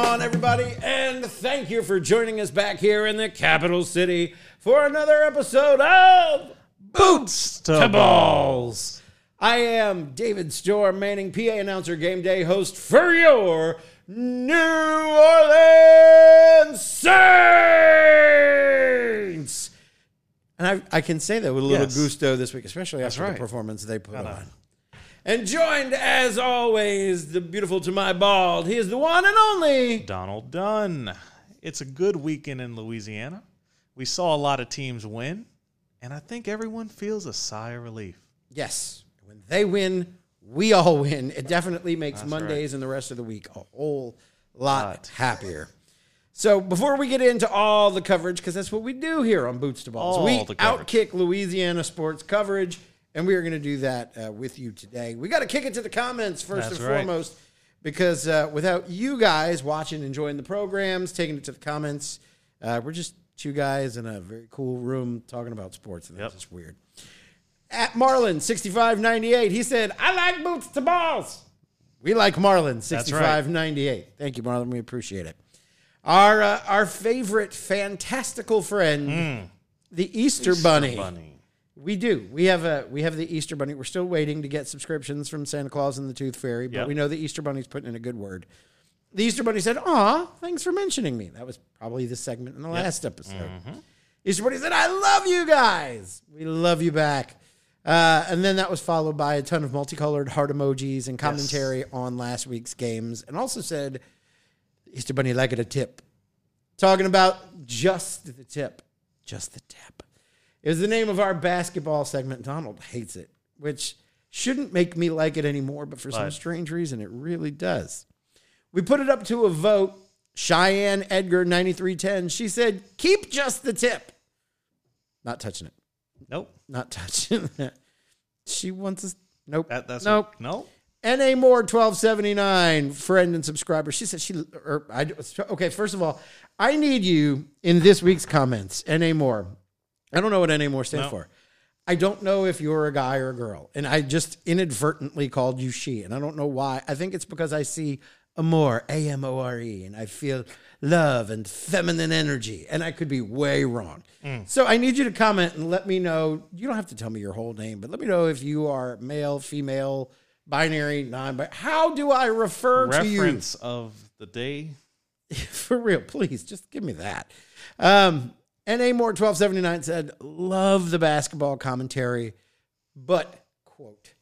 On, everybody? And thank you for joining us back here in the capital city for another episode of Boots to, to Balls. I am David Storm, Manning, PA announcer, game day host for your New Orleans Saints. And I, I can say that with a little Yes. gusto this week, especially after right. the performance they put on. And joined, as always, the beautiful to my bald. He is the one and only. Donald Dunn. It's a good weekend in Louisiana. We saw a lot of teams win, and I think everyone feels a sigh of relief. Yes, when they win, we all win. It definitely makes That's Mondays and the rest of the week a whole lot Lot. happier. So before we get into all the coverage, because that's what we do here on Boots to Balls, All we outkick Louisiana sports coverage, and we are going to do that uh, with you today. We got to kick it to the comments first That's and right. foremost, because uh, without you guys watching, enjoying the programs, taking it to the comments, uh, we're just two guys in a very cool room talking about sports, and that's Yep. just weird. At Marlin sixty five ninety eight, he said, "I like boots to balls." We like Marlin sixty five ninety eight. Thank you, Marlin. We appreciate it. Our uh, our favorite fantastical friend, the Easter, Bunny. Bunny. We do. We have a we have the Easter Bunny. We're still waiting to get subscriptions from Santa Claus and the Tooth Fairy, but Yep. we know the Easter Bunny's putting in a good word. The Easter Bunny said, "Aw, thanks for mentioning me." That was probably the segment in the last episode. Easter Bunny said, "I love you guys. We love you back." Uh, and then that was followed by a ton of multicolored heart emojis and commentary on last week's games, and also said, "Easter Bunny like it a tip." Talking about just the tip, just the tip is the name of our basketball segment. Donald hates it, which shouldn't make me like it anymore, but for some strange reason, it really does. We put it up to a vote. Cheyenne Edgar 9310, she said, keep just the tip. Not touching it. Nope. Not touching it. She wants us. Nope. That, that's nope. nope. NA Moore 1279, friend and subscriber. She said she, or I, okay, first of all, I need you in this week's comments. NA Moore. I don't know what NA Moore stands No. for. I don't know if you're a guy or a girl. And I just inadvertently called you she. And I don't know why. I think it's because I see Amore, A M O R E, and I feel love and feminine energy. And I could be way wrong. So I need you to comment and let me know. You don't have to tell me your whole name, but let me know if you are male, female, binary, non binary. How do I refer to you? Reference of the day. For real, please, just give me that. Um, NA Moore 1279 said, Love the basketball commentary, but, quote,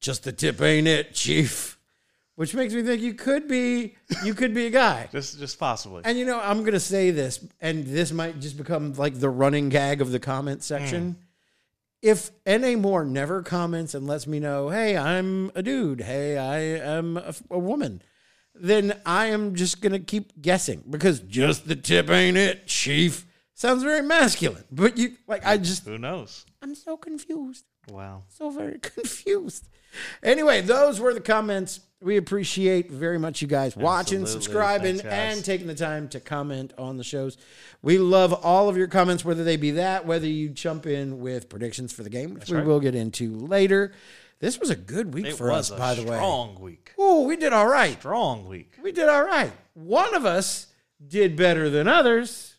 just the tip ain't it, Chief. Which makes me think you could be you could be a guy. Just just possibly. And you know, I'm gonna say this, and this might just become like the running gag of the comment section. Mm. If NA Moore never comments and lets me know, hey, I'm a dude, hey, I am a, a woman, then I am just gonna keep guessing because just the tip ain't it, Chief. Sounds very masculine, but you like I just Who knows? I'm so confused Wow. so very confused. Anyway, those were the comments. We appreciate very much you guys watching, Absolutely. subscribing, Thanks, guys. and taking the time to comment on the shows. We love all of your comments, whether they be that, whether you jump in with predictions for the game, which we right. will get into later. This was a good week It for was us, a by the way. strong week. Oh, we did all right. Strong week. We did all right. One of us did better than others,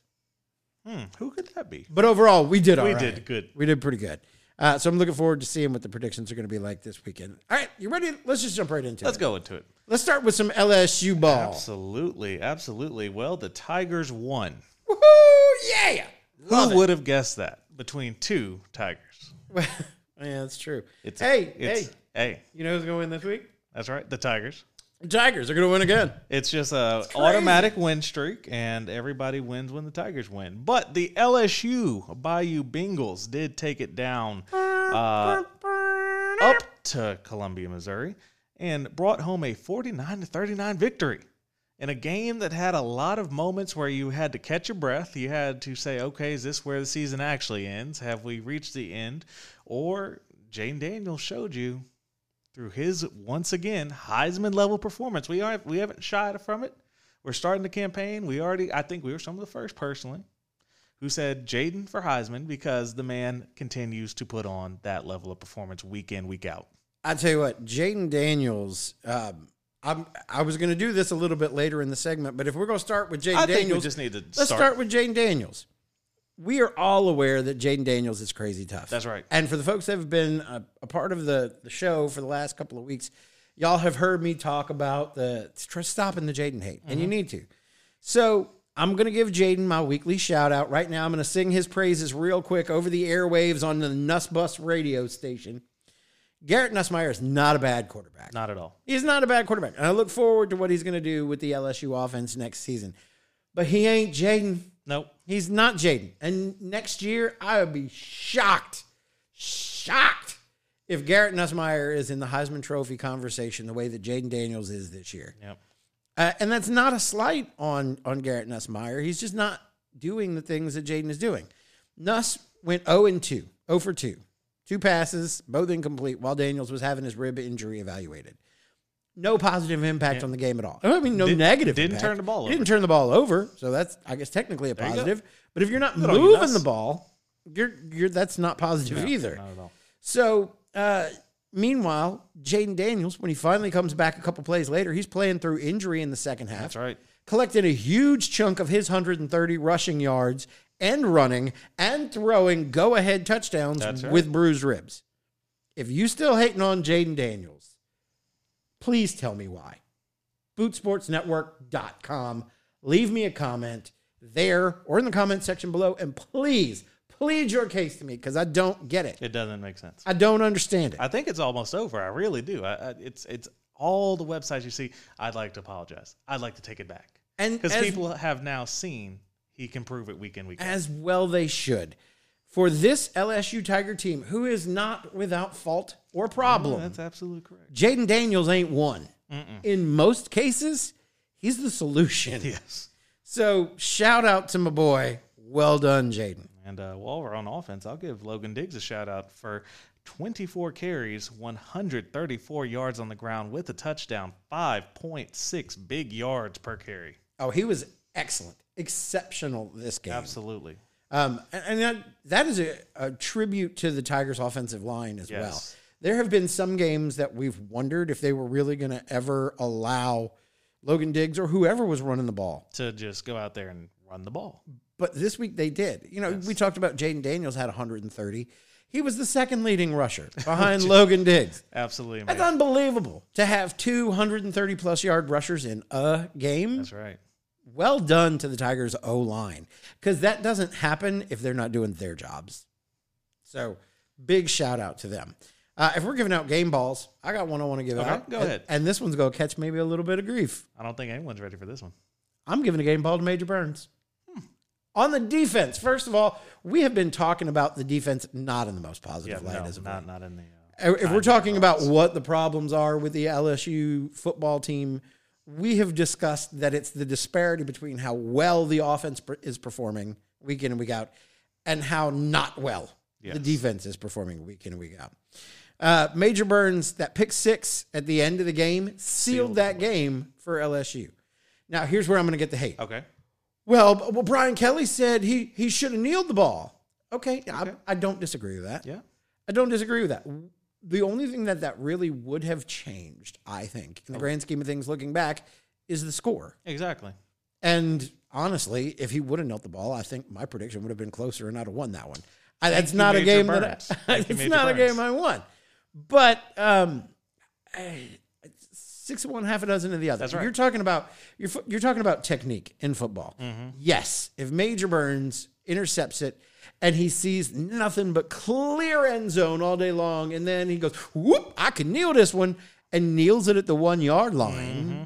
Hmm, who could that be? but overall, we did all We right. did good. We did pretty good. Uh, so I'm looking forward to seeing what the predictions are going to be like this weekend. All right, you ready? Let's just jump right into it. Let's go into it. Let's start with some LSU ball. Absolutely, absolutely. Well, the Tigers won. Woohoo! Yeah. Love Who would have guessed that between two Tigers? yeah, that's true. It's hey, it's, hey, hey. you know who's going to win this week? That's right, the Tigers. The Tigers are going to win again. It's just a crazy. automatic win streak, and everybody wins when the Tigers win. But the LSU Bayou Bengals did take it down uh, up to Columbia, Missouri, and brought home a 49 to 39 victory in a game that had a lot of moments where you had to catch your breath. You had to say, "Okay, is this where the season actually ends? Have we reached the end?" Or Jaden Daniels showed you through his once again Heisman level performance. We aren't we haven't shied from it. We're starting the campaign. We already I think we were some of the first personally who said Jaden for Heisman because the man continues to put on that level of performance week in week out. I tell you what, Jaden Daniels, um, I'm, I was going to do this a little bit later in the segment, but if we're going to start with Jaden Daniels, we just need to let's start. start with Jaden Daniels. We are all aware that Jaden Daniels is crazy tough. That's right. And for the folks that have been a, a part of the, the show for the last couple of weeks, y'all have heard me talk about the stopping the Jaden hate, and you Mm-hmm. need to. So I'm going to give Jaden my weekly shout out right now. I'm going to sing his praises real quick over the airwaves on the Nussbus radio station. Garrett Nussmeier is not a bad quarterback. Not at all. He's not a bad quarterback. And I look forward to what he's going to do with the LSU offense next season. But he ain't Jaden. Nope. He's not Jaden. And next year, I would be shocked, shocked if Garrett Nussmeier is in the Heisman Trophy conversation the way that Jaden Daniels is this year. Yep. Uh, and that's not a slight on on Garrett Nussmeier. He's just not doing the things that Jaden is doing. Nuss went 0 and 2, 0 for 2. Two passes, both incomplete, while Daniels was having his rib injury evaluated. No positive impact on the game at all. I mean, no Didn't- negative. didn't impact. turn the ball He Didn't turn the ball over, so that's I guess technically a go. positive. But if you're not Good moving the ball, you're you're that's not positive either. Not at all. So, uh, meanwhile, Jaden Daniels, when he finally comes back a couple plays later, he's playing through injury in the second half. That's right. Collecting a huge chunk of his 130 rushing yards and running and throwing go ahead touchdowns right. with bruised ribs. If you still hating on Jaden Daniels, please tell me why. Bootsportsnetwork.com. Leave me a comment there or in the comment section below and please plead your case to me because I don't get it. It doesn't make sense. I don't understand it. I think it's almost over. I really do. I, I, it's it's all the websites you see. I'd like to apologize. I'd like to take it back And because people have now seen he can prove it week in week out. as well they should. For this LSU Tiger team, who is not without fault or problem, That's absolutely correct. Jaden Daniels ain't one. In most cases, he's the solution. Yes. So shout out to my boy. Well done, Jaden. And uh, while we're on offense, I'll give Logan Diggs a shout out for 24 carries, 134 yards on the ground with a touchdown, 5.6 big yards per carry. Oh, he was excellent, exceptional this game. Absolutely. Um, and and that, that is a, a tribute to the Tigers' offensive line as well. There have been some games that we've wondered if they were really going to ever allow Logan Diggs or whoever was running the ball. To just go out there and run the ball. But this week they did. You know, we talked about Jaden Daniels had 130. He was the second leading rusher behind Logan Diggs. Absolutely That's unbelievable to have 230 plus yard rushers in a game. That's right. Well done to the Tigers O line because that doesn't happen if they're not doing their jobs. So big shout out to them. Uh, if we're giving out game balls, I got one I want to give Okay, out. go And- ahead. And this one's going to catch maybe a little bit of grief. I don't think anyone's ready for this one. I'm giving a game ball to Major Burns. On the defense, first of all, we have been talking about the defense not in the most Yeah, positive light no, as of not not in the. Uh, If we're talking about what the problems are with the LSU football team, we have discussed that it's the disparity between how well the offense is performing week in and week out and how not well Yes. the defense is performing week in and week out. Uh, Major Burns, that pick six at the end of the game, sealed, Sealed that game for LSU. Now, here's where I'm going to get the hate. okay. Well, well, Brian Kelly said he, he should have kneeled the ball. Okay, I, I don't disagree with that. Yeah. I don't disagree with that. The only thing that that really would have changed, I think, in the grand scheme of things, looking back, is the score. Exactly. And honestly, if he would have knelt the ball, I think my prediction would have been closer, and I'd have won that one. I, that's not a game that I, it's not a game I won. But um, eh, six of one, half a dozen of the other. That's right. You're talking about you're you're talking about technique in football. Mm-hmm. Yes, if Major Burns intercepts it and he sees nothing but clear end zone all day long, and then he goes, "Whoop! I can kneel this one," and kneels it at the one yard line. Mm-hmm.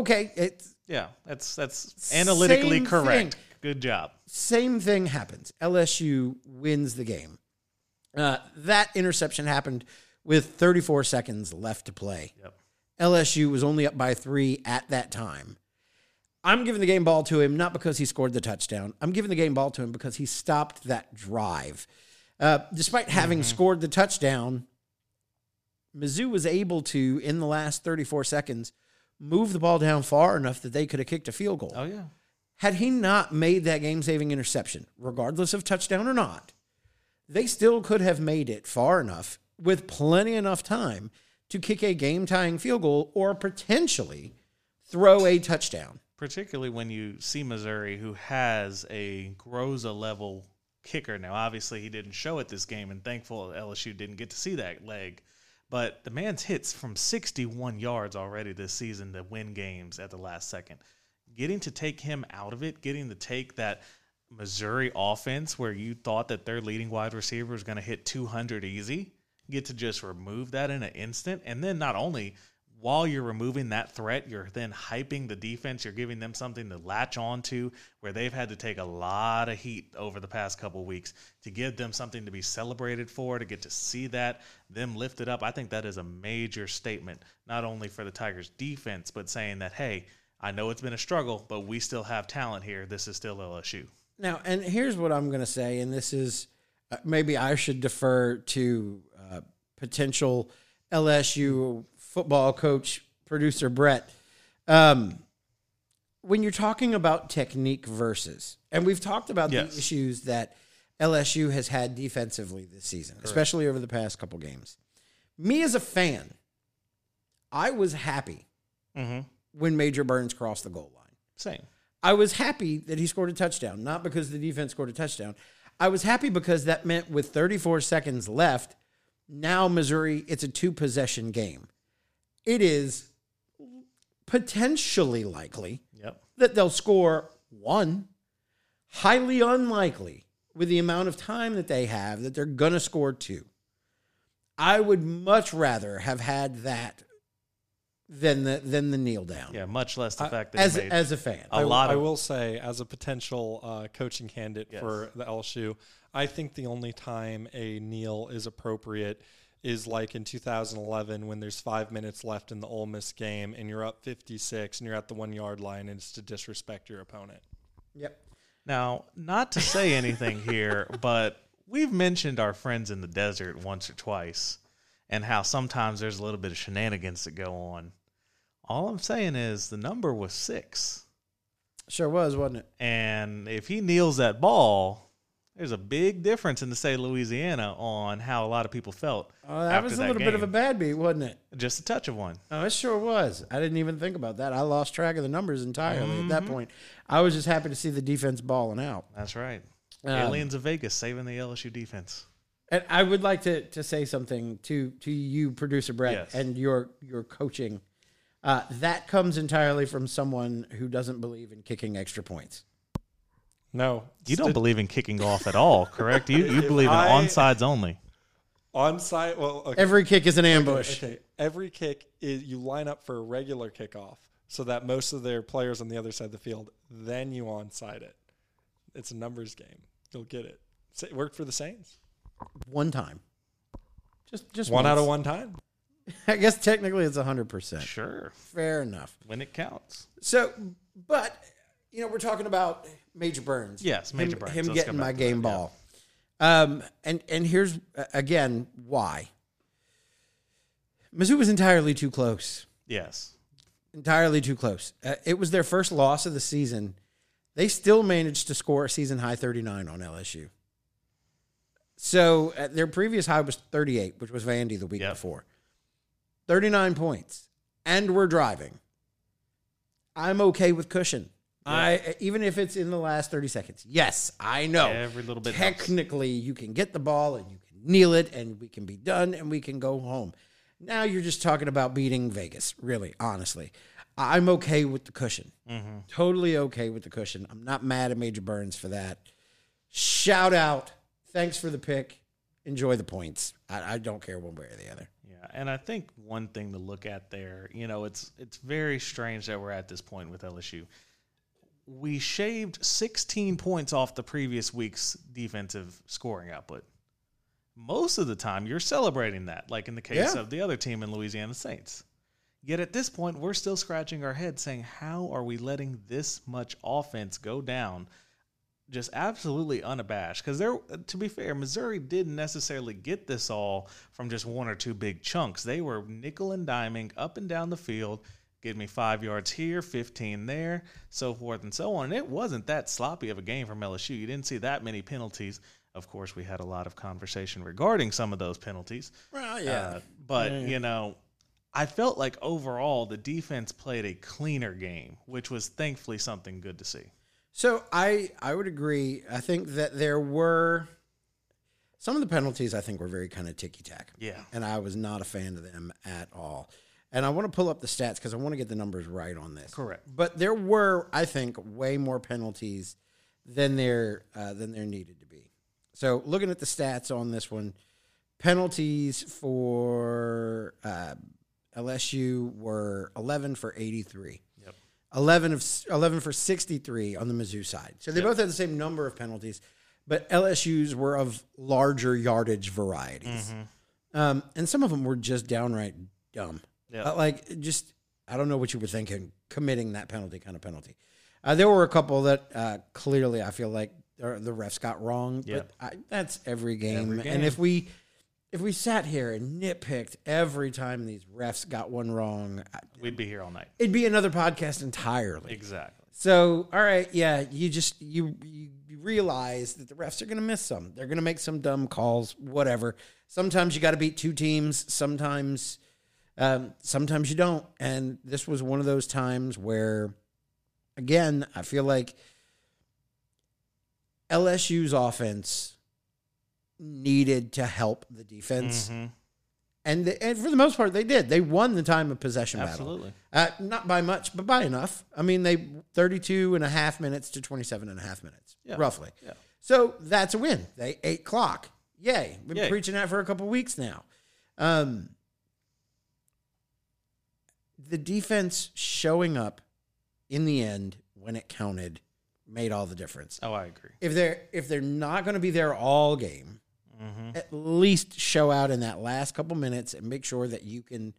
Okay, it's Yeah, that's that's analytically correct. thing. Good job. same thing happens. LSU wins the game. Uh, that interception happened with 34 seconds left to play. Yep. LSU was only up by three at that time. I'm giving the game ball to him not because he scored the touchdown. I'm giving the game ball to him because he stopped that drive. Uh, despite having scored the touchdown, Mizzou was able to, in the last 34 seconds, move the ball down far enough that they could have kicked a field goal. Oh yeah. Had he not made that game saving interception, regardless of touchdown or not, they still could have made it far enough with plenty enough time to kick a game tying field goal or potentially throw a touchdown. Particularly when you see Missouri, who has a Groza level kicker. Now, obviously, he didn't show it this game, and thankful LSU didn't get to see that leg. But the man's hits from 61 yards already this season to win games at the last second. Getting to take him out of it, getting to take that Missouri offense where you thought that their leading wide receiver was going to hit 200 easy, get to just remove that in an instant. And then not only while you're removing that threat, you're then hyping the defense. You're giving them something to latch on to where they've had to take a lot of heat over the past couple weeks to give them something to be celebrated for, to get to see that, them lifted up. I think that is a major statement, not only for the Tigers defense, but saying that, hey, I know it's been a struggle, but we still have talent here. This is still LSU. Now, and here's what I'm going to say, and this is uh, maybe I should defer to uh, potential LSU football coach, producer Brett. Um, when you're talking about technique versus, and we've talked about Yes. the issues that LSU has had defensively this season, especially over the past couple games. Me as a fan, I was happy Mm-hmm. when Major Burns crossed the goal line. Same. I was happy that he scored a touchdown, not because the defense scored a touchdown. I was happy because that meant with 34 seconds left, now Missouri, it's a two possession game. It is potentially likely Yep. that they'll score one, highly unlikely with the amount of time that they have that they're going to score two. I would much rather have had that than the than the kneel down Yeah, much less the I- fact that as made as a fan. a I, lot I of will say, as a potential uh, coaching candidate Yes. for the LSU, I think the only time a kneel is appropriate is like in 2011 when there's five minutes left in the Ole Miss game and you're up 56 and you're at the one yard line and it's to disrespect your opponent. Yep. Now, not to say anything here, but we've mentioned our friends in the desert once or twice and how sometimes there's a little bit of shenanigans that go on. All I'm saying is the number was six. Sure was, wasn't it? And if he kneels that ball, there's a big difference in the state of Louisiana on how a lot of people felt. Oh, that was a little bit of a bad beat, wasn't it? Just a touch of one. Oh, it sure was. I didn't even think about that. I lost track of the numbers entirely at that Mm-hmm. point. I was just happy to see the defense balling out. That's right. Um, Aliens of Vegas saving the LSU defense. And I would like to, to say something to to you, producer Brett, Yes. and your your coaching. Uh, that comes entirely from someone who doesn't believe in kicking extra points. No, You don't believe in kicking off at all, correct? You you believe in I- onsides only. onside. Well, okay. Every kick is an ambush. Okay, every kick is you line up for a regular kickoff so that most of their players on the other side of the field, then you onside it. It's a numbers game. You'll get it. It worked for the Saints. One time, just just One out of one time. I guess technically it's hundred percent. Sure, Fair enough. when it counts. So, but you know, we're talking about Major Burns. Yes, Major him, Burns. Him Let's getting my game that, yeah. ball. Um, and and here's uh, again why. Mizzou was entirely too close. Yes, Entirely too close. Uh, it was their first loss of the season. They still managed to score a season high 39 on LSU. So uh, their previous high was 38, which was Vandy the week Yep. before. 39 points. And we're driving. I'm okay with cushion. I even if it's in the last 30 seconds. Yes, I know. Every little bit helps. Technically, you can get the ball and you can kneel it and we can be done and we can go home. Now you're just talking about beating Vegas, really, honestly. I'm okay with the cushion. Mm-hmm. Totally okay with the cushion. I'm not mad at Major Burns for that. Shout out. Thanks for the pick. Enjoy the points. I, I don't care one way or the other. yeah, and I think one thing to look at there, you know, it's it's very strange that we're at this point with LSU. We shaved 16 points off the previous week's defensive scoring output. Most of the time, you're celebrating that, like in the case Yeah. of the other team in Louisiana Saints. Yet at this point, we're still scratching our head saying, how are we letting this much offense go down just absolutely unabashed? Because there, to be fair, Missouri didn't necessarily get this all from just one or two big chunks. They were nickel and diming up and down the field. Give me five yards here, 15 there, so forth and so on. And it wasn't that sloppy of a game from LSU. You didn't see that many penalties. Of course, we had a lot of conversation regarding some of those penalties. Well, Uh, but you know, I felt like overall the defense played a cleaner game, which was thankfully something good to see. So I I would agree. I think that there were some of the penalties. I think were very kind of ticky tack. Yeah. and I was not a fan of them at all. And I want to pull up the stats because I want to get the numbers right on this. Correct. But there were, I think, way more penalties than there uh, than there needed to be. So looking at the stats on this one, penalties for uh, LSU were 11 for 83. Yep. 11 of 11 for 63 on the Mizzou side. So they both had the same number of penalties, but LSU's were of larger yardage varieties. Um, and some of them were just downright dumb. Yeah. Uh, like just I don't know what you were thinking committing that penalty kind of penalty. Uh, there were a couple that uh, clearly I feel like the the refs got wrong, Yep. but I, that's every game. Every And if we if we sat here and nitpicked every time these refs got one wrong, We'd be here all night. it'd be another podcast entirely. Exactly. So, all right, yeah, you just you you you realize that the refs are going to miss some. They're going to make some dumb calls, whatever. Sometimes you got to beat two teams. Sometimes, um, sometimes you don't. And this was one of those times where, again, I feel like LSU's offense needed to help the defense, Mhm. and the, and for the most part, they did. They won the time of possession battle. Absolutely. Uh, not by much, but by enough. I mean, they 32 and a half minutes to 27 and a half minutes, Yeah. roughly. Yeah. So that's a win. They ate clock. Yay. Been Yay. preaching that for a couple weeks now. Um, the defense showing up in the end when it counted made all the difference. Oh, I agree. If they're if they're not going to be there all game, Mm-hmm. at least show out in that last couple minutes and make sure that you can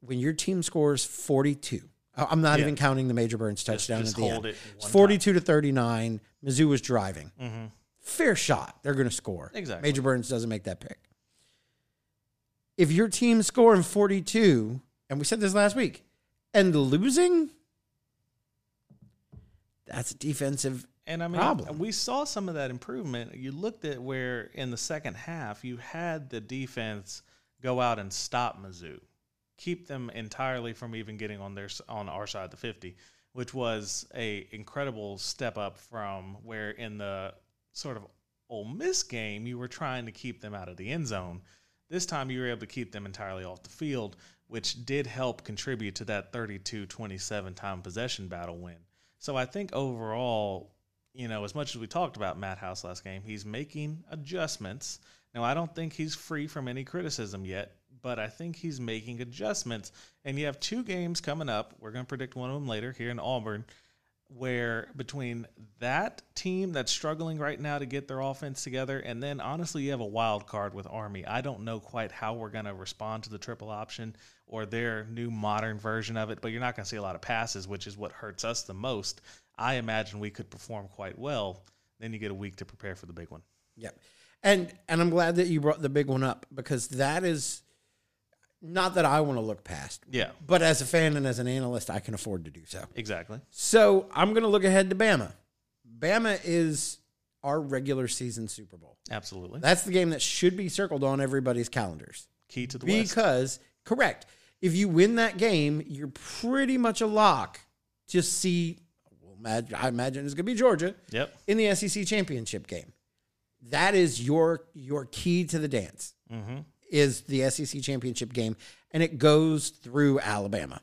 when your team scores 42 I- i'm not Yeah. even counting the major burns touchdown just at the hold end it it's one 42 to 39 mizzou was driving Mm-hmm. fair shot they're going to score Exactly. major burns doesn't make that pick if your team's scoring 42 and we said this last week and losing that's a defensive And I mean, problem. we saw some of that improvement. You looked at where in the second half you had the defense go out and stop Mizzou, keep them entirely from even getting on their on our side of the fifty, which was a incredible step up from where in the sort of Ole Miss game you were trying to keep them out of the end zone. This time you were able to keep them entirely off the field, which did help contribute to that 32-27 time possession battle win. So I think overall, you know, as much as we talked about Matt House last game, he's making adjustments. Now, I don't think he's free from any criticism yet, but I think he's making adjustments. And you have two games coming up. We're going to predict one of them later here in Auburn, where between that team that's struggling right now to get their offense together, and then honestly, you have a wild card with Army. I don't know quite how we're going to respond to the triple option or their new modern version of it, but you're not going to see a lot of passes, which is what hurts us the most. I imagine we could perform quite well. Then you get a week to prepare for the big one. Yep. And and I'm glad that you brought the big one up because that is not that I want to look past. Yeah, But as a fan and as an analyst, I can afford to do so. exactly. So I'm going to look ahead to Bama. Bama is our regular season Super Bowl. Absolutely. That's the game that should be circled on everybody's calendars. Key to the West. Because, correct, if you win that game, you're pretty much a lock to see, well, I imagine it's going to be Georgia Yep. in the SEC championship game. That is your your key to the dance Mm-hmm. Is the SEC championship game, and it goes through Alabama.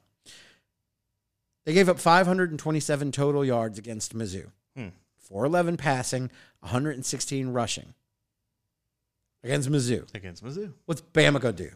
They gave up 527 total yards against Mizzou, Hmm. 411 passing, 116 rushing against Mizzou. Against Mizzou. What's Bama gonna do?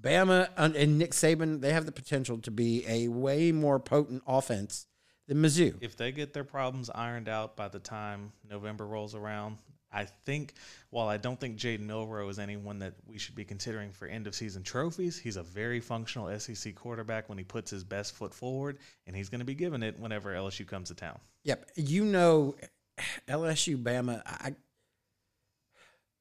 Bama and and Nick Saban, they have the potential to be a way more potent offense than Mizzou. If they get their problems ironed out by the time November rolls around, I think while I don't think Jalen Milroe is anyone that we should be considering for end of season trophies, he's a very functional SEC quarterback when he puts his best foot forward, and he's going to be given it whenever LSU comes to town. Yep. You know, LSU, Bama, I,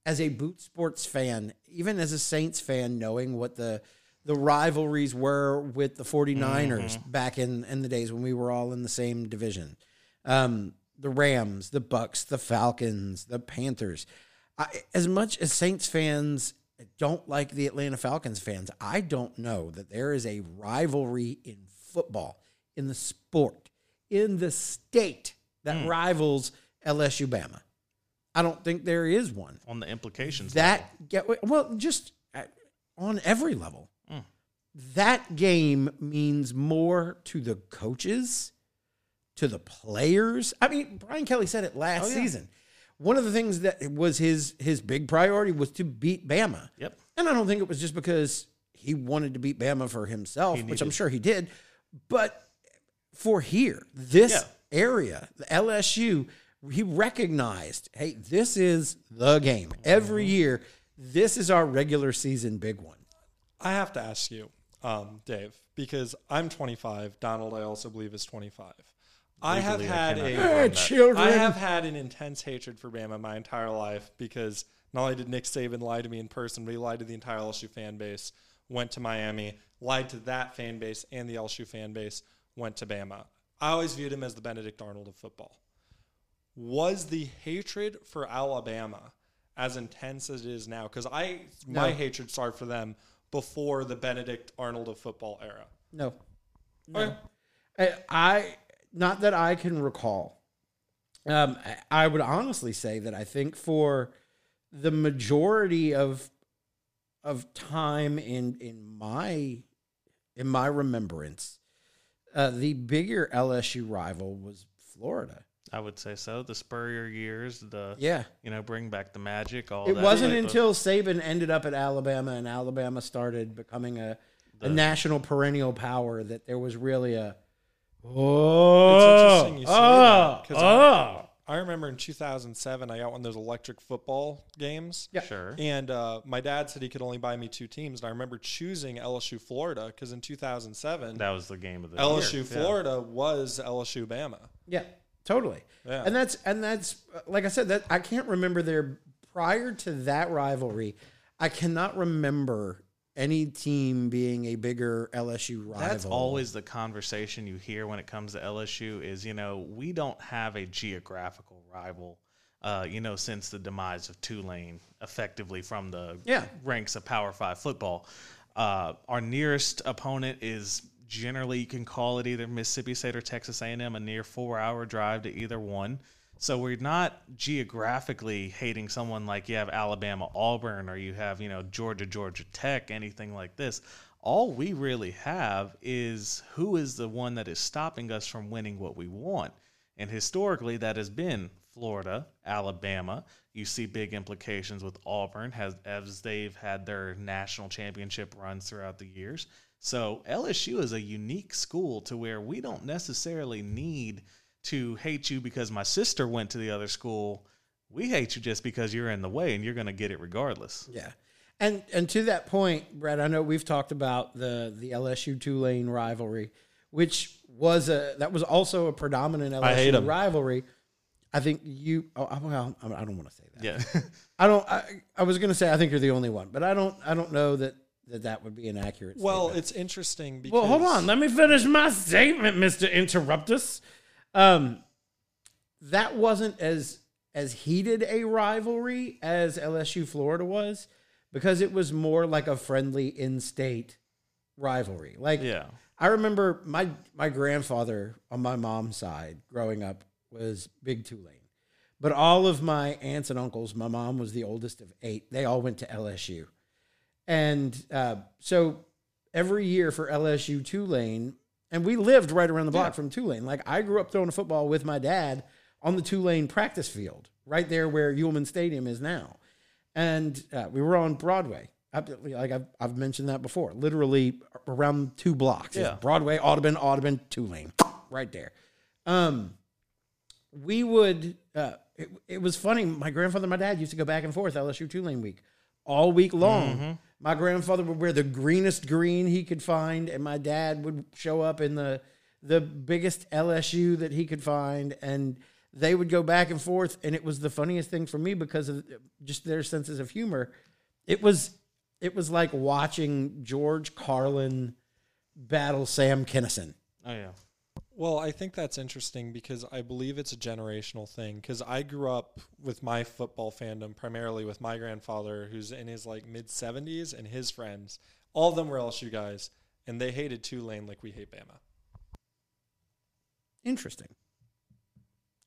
as a boot sports fan, even as a Saints fan, knowing what the the rivalries were with the 49ers back in, in the days when we were all in the same division. Um, the Rams, the Bucs, the Falcons, the Panthers. I, as much as Saints fans don't like the Atlanta Falcons fans. I don't know that there is a rivalry in football, in the sport, in the state that hmm. rivals LSU Bama. I don't think there is one. on the implications. That get well, just at, on every level. Hmm. That game means more to the coaches, to the players. I mean, Brian Kelly said it last Oh, yeah. season. One of the things that was his his big priority was to beat Bama. Yep. And I don't think it was just because he wanted to beat Bama for himself, which I'm sure he did, but for here, this Yeah. area, the LSU, he recognized, hey, this is the game. Every year, this is our regular season big one. I have to ask you, um, Dave, because I'm 25. Donald, I also believe, is 25. I have had cannot a children. I have had an intense hatred for Bama my entire life because not only did Nick Saban lie to me in person, but he lied to the entire LSU fan base, went to Miami, lied to that fan base and the LSU fan base, went to Bama. I always viewed him as the Benedict Arnold of football. Was the hatred for Alabama as intense as it is now? Because I my hatred started for them before the Benedict Arnold of football era. No. Oh, okay. I, I not that I can recall. Um, I, would honestly say that I think for the majority of of time in in my in my remembrance, uh, the bigger LSU rival was Florida. I would say so. The Spurrier years, the Yeah. you know, bring back the magic. All It wasn't type of- until Saban ended up at Alabama and Alabama started becoming a, a national perennial power that there was really a oh It's interesting you say that, 'cause I- oh. I remember in 2007, I got one of those electric football games. Yeah. sure. And uh, my dad said he could only buy me two teams. And I remember choosing LSU Florida because in 2007, That was the game of the LSU year. Yeah. Florida was LSU Bama. Yeah, totally. Yeah. And that's and that's uh, like I said that I can't remember there prior to that rivalry. I cannot remember any team being a bigger LSU rival. That's always the conversation you hear when it comes to LSU is, you know, we don't have a geographical rival, uh, you know, since the demise of Tulane effectively from the Yeah. ranks of Power Five football. Uh, our nearest opponent is generally you can call it either Mississippi State or Texas A&M, a near four-hour drive to either one. So we're not geographically hating someone like you have Alabama, Auburn, or you have you know Georgia, Georgia Tech, anything like this. All we really have is who is the one that is stopping us from winning what we want. And historically, that has been Florida, Alabama. You see big implications with Auburn has, as they've had their national championship runs throughout the years. So LSU is a unique school to where we don't necessarily need to hate you because my sister went to the other school. We hate you just because you're in the way and you're going to get it regardless. Yeah. And and to that point, Brett, I know we've talked about the the LSU Tulane rivalry, which was a that was also a predominant I hate rivalry. I think you. Oh, well, I don't want to say that. Yeah. I don't. I, I was going to say I think you're the only one, but I don't. I don't know that that that would be an accurate. Well, statement. it's interesting because well, hold on. Let me finish my statement, Mister Interruptus. Um, that wasn't as as heated a rivalry as LSU Florida was because it was more like a friendly in-state rivalry. Like, yeah. I remember my my grandfather on my mom's side growing up was big Tulane. But all of my aunts and uncles, my mom was the oldest of eight. They all went to LSU, and uh, so every year for LSU Tulane, and we lived right around the block from Tulane. Like I grew up throwing a football with my dad on the Tulane practice field, right there where Yulman Stadium is now, and uh, we were on Broadway. I- Like I've, I've mentioned that before, literally around two blocks. Yeah. Broadway, Audubon, Audubon, Tulane, right there. Um, we would. Uh, it, it was funny. My grandfather, and my dad used to go back and forth LSU Tulane week, all week long. Mm-hmm. My grandfather would wear the greenest green he could find, and my dad would show up in the the biggest LSU that he could find, and they would go back and forth. And it was the funniest thing for me because of just their senses of humor. It was it was like watching George Carlin battle Sam Kinison. Oh, yeah. Well, I think that's interesting because I believe it's a generational thing. Because I grew up with my football fandom primarily with my grandfather, who's in his like mid 70s, and his friends. All of them were LSU guys, and they hated Tulane like we hate Bama. Interesting.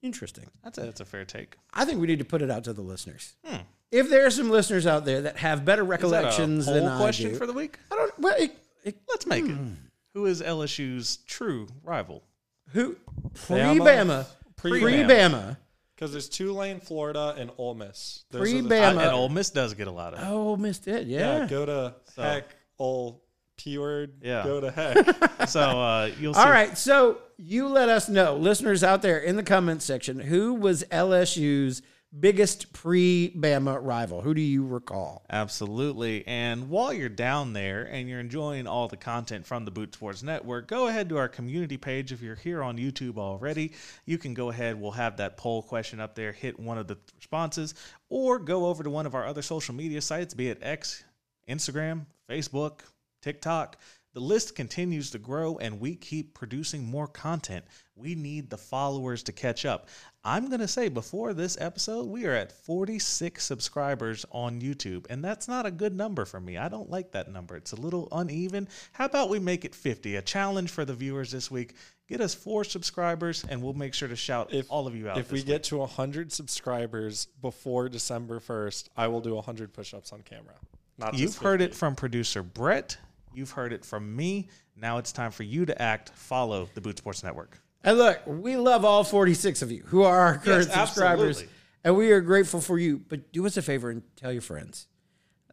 Interesting. That's a, that's a fair take. I think we need to put it out to the listeners. Hmm. If there are some listeners out there that have better Is that recollections a than poll I question do, for the week? I don't. Well, it, it, Let's make Hmm. it. Who is LSU's true rival? Who pre Bama? Bama, Pre- pre Bama. Bama. Because there's Tulane, Florida, and Ole Miss. Those Pre are the- Bama. And Ole Miss does get a lot of. Oh, missed it. Yeah. Yeah. go to So- heck, Ole P word. Yeah. Go to heck. So uh, you'll see. All right. So you let us know, listeners out there in the comments section, who was LSU's biggest pre Bama rival? Who do you recall? Absolutely. And while you're down there and you're enjoying all the content from the Boot Sports Network, go ahead to our community page. If you're here on YouTube already, you can go ahead. We'll have that poll question up there. Hit one of the responses or go over to one of our other social media sites, be it X, Instagram, Facebook, TikTok. The list continues to grow and we keep producing more content. We need the followers to catch up. I'm going to say before this episode, we are at 46 subscribers on YouTube, and that's not a good number for me. I don't like that number. It's a little uneven. How about we make it 50? A challenge for the viewers this week. Get us four subscribers, and we'll make sure to shout If all of you out. If we this get to 100 subscribers before December 1st, I will do 100 push-ups on camera. Not You've heard it from producer Brett. You've heard it from me. Now it's time for you to act. Follow the Boot Sports Network. And look, we love all 46 of you who are our current Yes, subscribers. absolutely. And we are grateful for you. But do us a favor and tell your friends.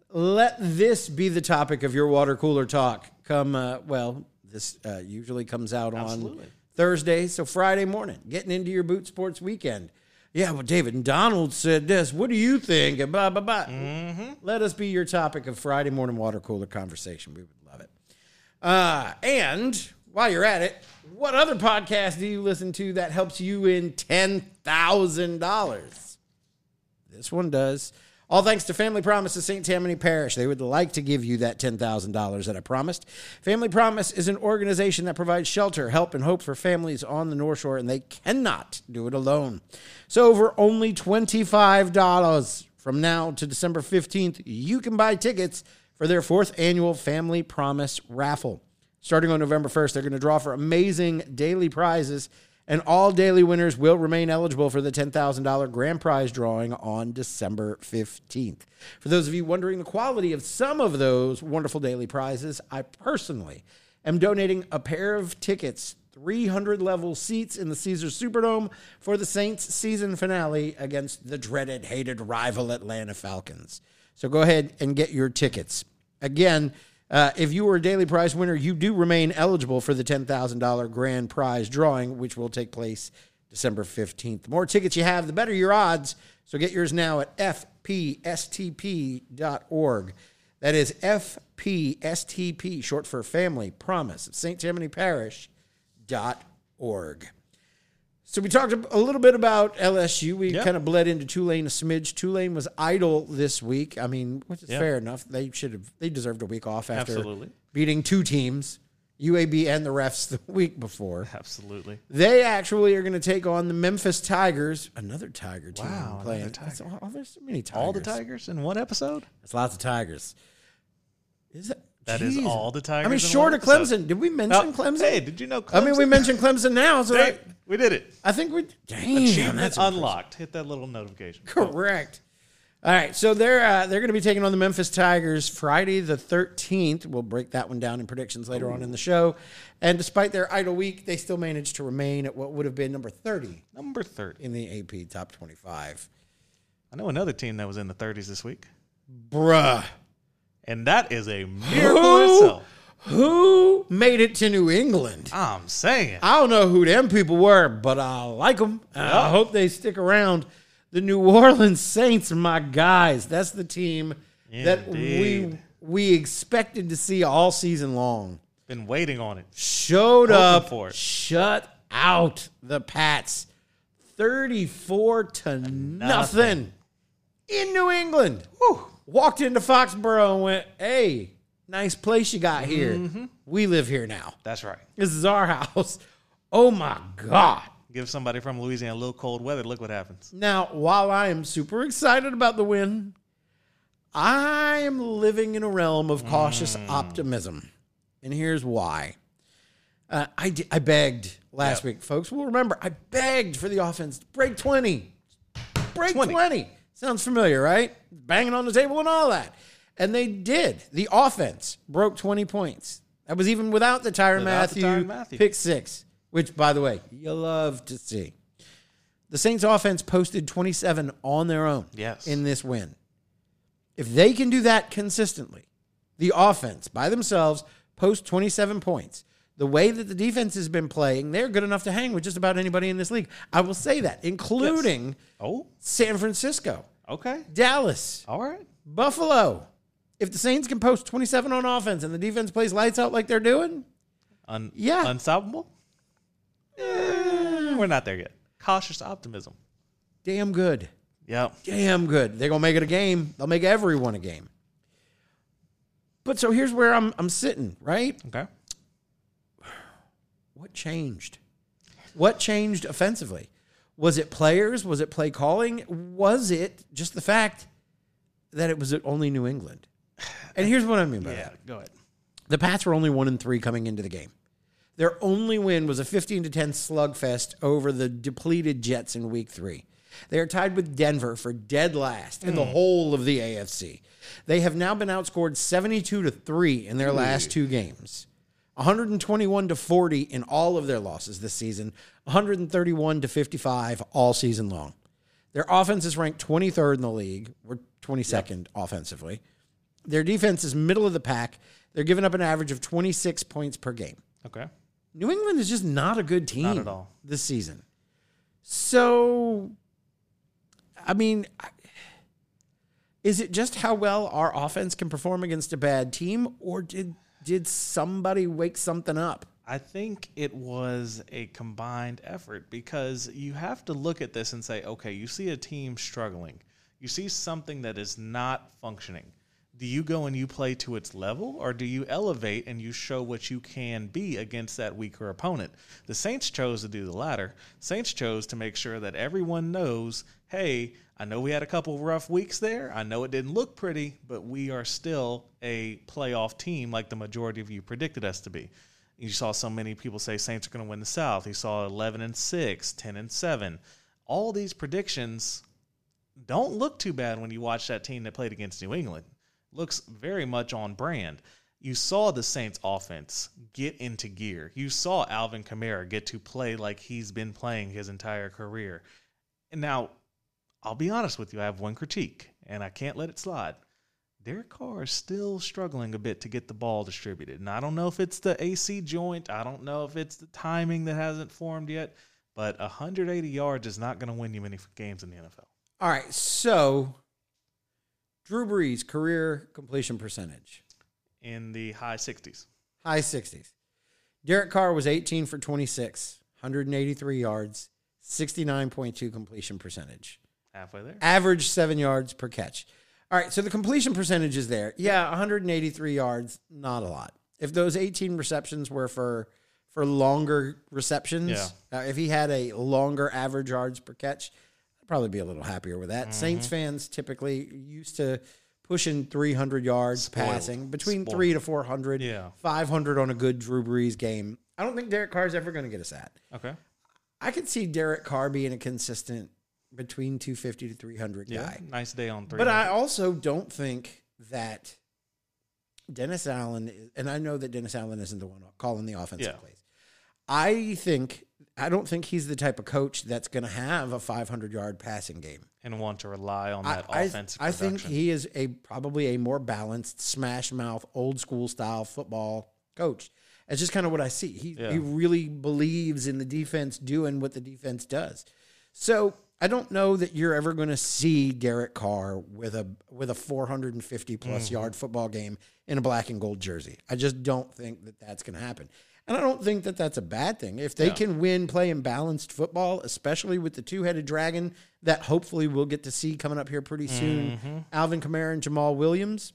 Let this be the topic of your water cooler talk. Come, uh, well, this uh, usually comes out on Thursday, so Friday morning, getting into your boot sports weekend. Yeah, well, David and Donald said this. What do you think? And blah, blah, blah. Mm-hmm. Let us be your topic of Friday morning water cooler conversation. We would. Uh, and while you're at it, what other podcast do you listen to that helps you win $10,000? This one does. All thanks to Family Promise of St. Tammany Parish. They would like to give you that $10,000 that I promised. Family Promise is an organization that provides shelter, help, and hope for families on the North Shore, and they cannot do it alone. So, for only $25 from now to December 15th, you can buy tickets for their fourth annual Family Promise raffle. Starting on November 1st, they're going to draw for amazing daily prizes, and all daily winners will remain eligible for the $10,000 grand prize drawing on December 15th. For those of you wondering the quality of some of those wonderful daily prizes, I personally am donating a pair of tickets, 300 level seats in the Caesars Superdome for the Saints season finale against the dreaded, hated rival Atlanta Falcons. So go ahead and get your tickets. Again, uh, if you were a daily prize winner, you do remain eligible for the $10,000 grand prize drawing, which will take place December 15th. The more tickets you have, the better your odds. So get yours now at fpstp.org. That is FPSTP, short for Family Promise of St. Tammany Parish dot org. So we talked a little bit about LSU. We Yep. kind of bled into Tulane a smidge. Tulane was idle this week. I mean, which is Yeah. fair enough. They should have. They deserved a week off after Absolutely. beating two teams, UAB and the refs, the week before. Absolutely. They actually are going to take on the Memphis Tigers, another Tiger team Wow, playing. Tiger. Oh, there's so many Tigers. All the Tigers in one episode? That's lots of Tigers. Is that? That is Jeez. all the Tigers I mean, short of. Clemson. Did we mention Oh, Clemson? Hey, did you know Clemson? I mean, we mentioned Clemson now, so Hey, I, we did it. I think we. Damn, Achievement that's unlocked. Hit that little notification. Correct. All right, so they're uh, they're going to be taking on the Memphis Tigers Friday the thirteenth. We'll break that one down in predictions later on in the show. And despite their idle week, they still managed to remain at what would have been number thirty Number 30. in the AP top twenty-five. I know another team that was in the 30s this week. Bruh, And that is a miracle Who? itself. who made it to New England? I'm saying. I don't know who them people were, but I like them. I hope they stick around. The New Orleans Saints, my guys. That's the team that we we expected to see all season long. Been waiting on it. Showed Hoping up, for it. shut out the Pats, thirty-four to nothing, in New England. Whew. Walked into Foxborough and went, "Hey, nice place you got here. Mm-hmm. We live here now." That's right. This is our house. Oh my God. Give somebody from Louisiana a little cold weather. Look what happens. Now, while I am super excited about the win, I am living in a realm of cautious optimism. And here's why. Uh, I, d- I begged last Yep. week, folks. We'll remember, I begged for the offense to break 20. Break 20. 20. Sounds familiar, right? Banging on the table and all that. And they did. The offense broke 20 points. That was even without the Tyrann the Mathieu, pick six, which, by the way, you love to see. The Saints offense posted 27 on their own Yes. in this win. If they can do that consistently, the offense by themselves post 27 points. The way that the defense has been playing, they're good enough to hang with just about anybody in this league. I will say that, including Oh, San Francisco, okay. Dallas, All right. Buffalo. If the Saints can post 27 on offense and the defense plays lights out like they're doing, Un- Yeah. Unstoppable? Eh, we're not there yet. Cautious optimism. damn good. Yep. damn good. They're gonna make it a game. They'll make everyone a game. But so here's where I'm I'm sitting, right? Okay. What changed? What changed offensively? Was it players? Was it play calling? Was it just the fact that it was only New England? And here's what I mean by Yeah, that. go ahead. The Pats were only one and three coming into the game. Their only win was a 15 to 10 slugfest over the depleted Jets in week three. They are tied with Denver for dead last in the hmm. whole of the AFC. They have now been outscored 72 to 3 in their last two games. 121 to 40 in all of their losses this season, 131 to 55 all season long. Their offense is ranked 23rd in the league, We're 22nd offensively. Their defense is middle of the pack. They're giving up an average of 26 points per game. Okay. New England is just not a good team Not at all. this season. So, I mean, is it just how well our offense can perform against a bad team, or did did somebody wake something up? I think it was a combined effort because you have to look at this and say, okay, you see a team struggling. You see something that is not functioning. Do you go and you play to its level or do you elevate and you show what you can be against that weaker opponent? The Saints chose to do the latter. Saints chose to make sure that everyone knows, hey, I know we had a couple rough weeks there. I know it didn't look pretty, but we are still a playoff team like the majority of you predicted us to be. You saw so many people say Saints are going to win the South. You saw 11 and 6, 10 and 7. All these predictions don't look too bad when you watch that team that played against New England. Looks very much on brand. You saw the Saints offense get into gear. You saw Alvin Kamara get to play like he's been playing his entire career. And now, I'll be honest with you, I have one critique, and I can't let it slide. Derek Carr is still struggling a bit to get the ball distributed. And I don't know if it's the AC joint. I don't know if it's the timing that hasn't formed yet. But 180 yards is not going to win you many games in the NFL. All right, so Drew Brees career completion percentage In the high 60s. high 60s. Derek Carr was 18 for 26, 183 yards, 69.2 completion percentage. Halfway there. Average 7 yards per catch. All right, so the completion percentage is there. Yeah, 183 yards, not a lot. If those 18 receptions were for for longer receptions, Yeah. uh, if he had a longer average yards per catch, I'd probably be a little happier with Mm-hmm. that. Saints fans typically used to pushing 300 yards Spoiled. passing, between Spoiled. 3 to 400, Yeah. 500 on a good Drew Brees game. I don't think Derek Carr's ever going to get us that. Okay. I could see Derek Carr being a consistent between 250 to 300 Yeah. guy. Nice day on three. But I also don't think that Dennis Allen, is, and I know that Dennis Allen isn't the one calling the offensive Yeah. plays. I think, I don't think he's the type of coach that's going to have a 500 yard passing game. and want to rely on that I, offensive I think he is a probably a more balanced, smash mouth, old school style football coach. It's just kind of what I see. He Yeah. he really believes in the defense doing what the defense does. So I don't know that you're ever going to see Derek Carr with a with a 450 plus Mm-hmm. yard football game in a black and gold jersey. I just don't think that that's going to happen. And I don't think that that's a bad thing. If they Yeah. can win play, playing balanced football, especially with the two-headed dragon that hopefully we'll get to see coming up here pretty soon, Mm-hmm. Alvin Kamara and Jamaal Williams.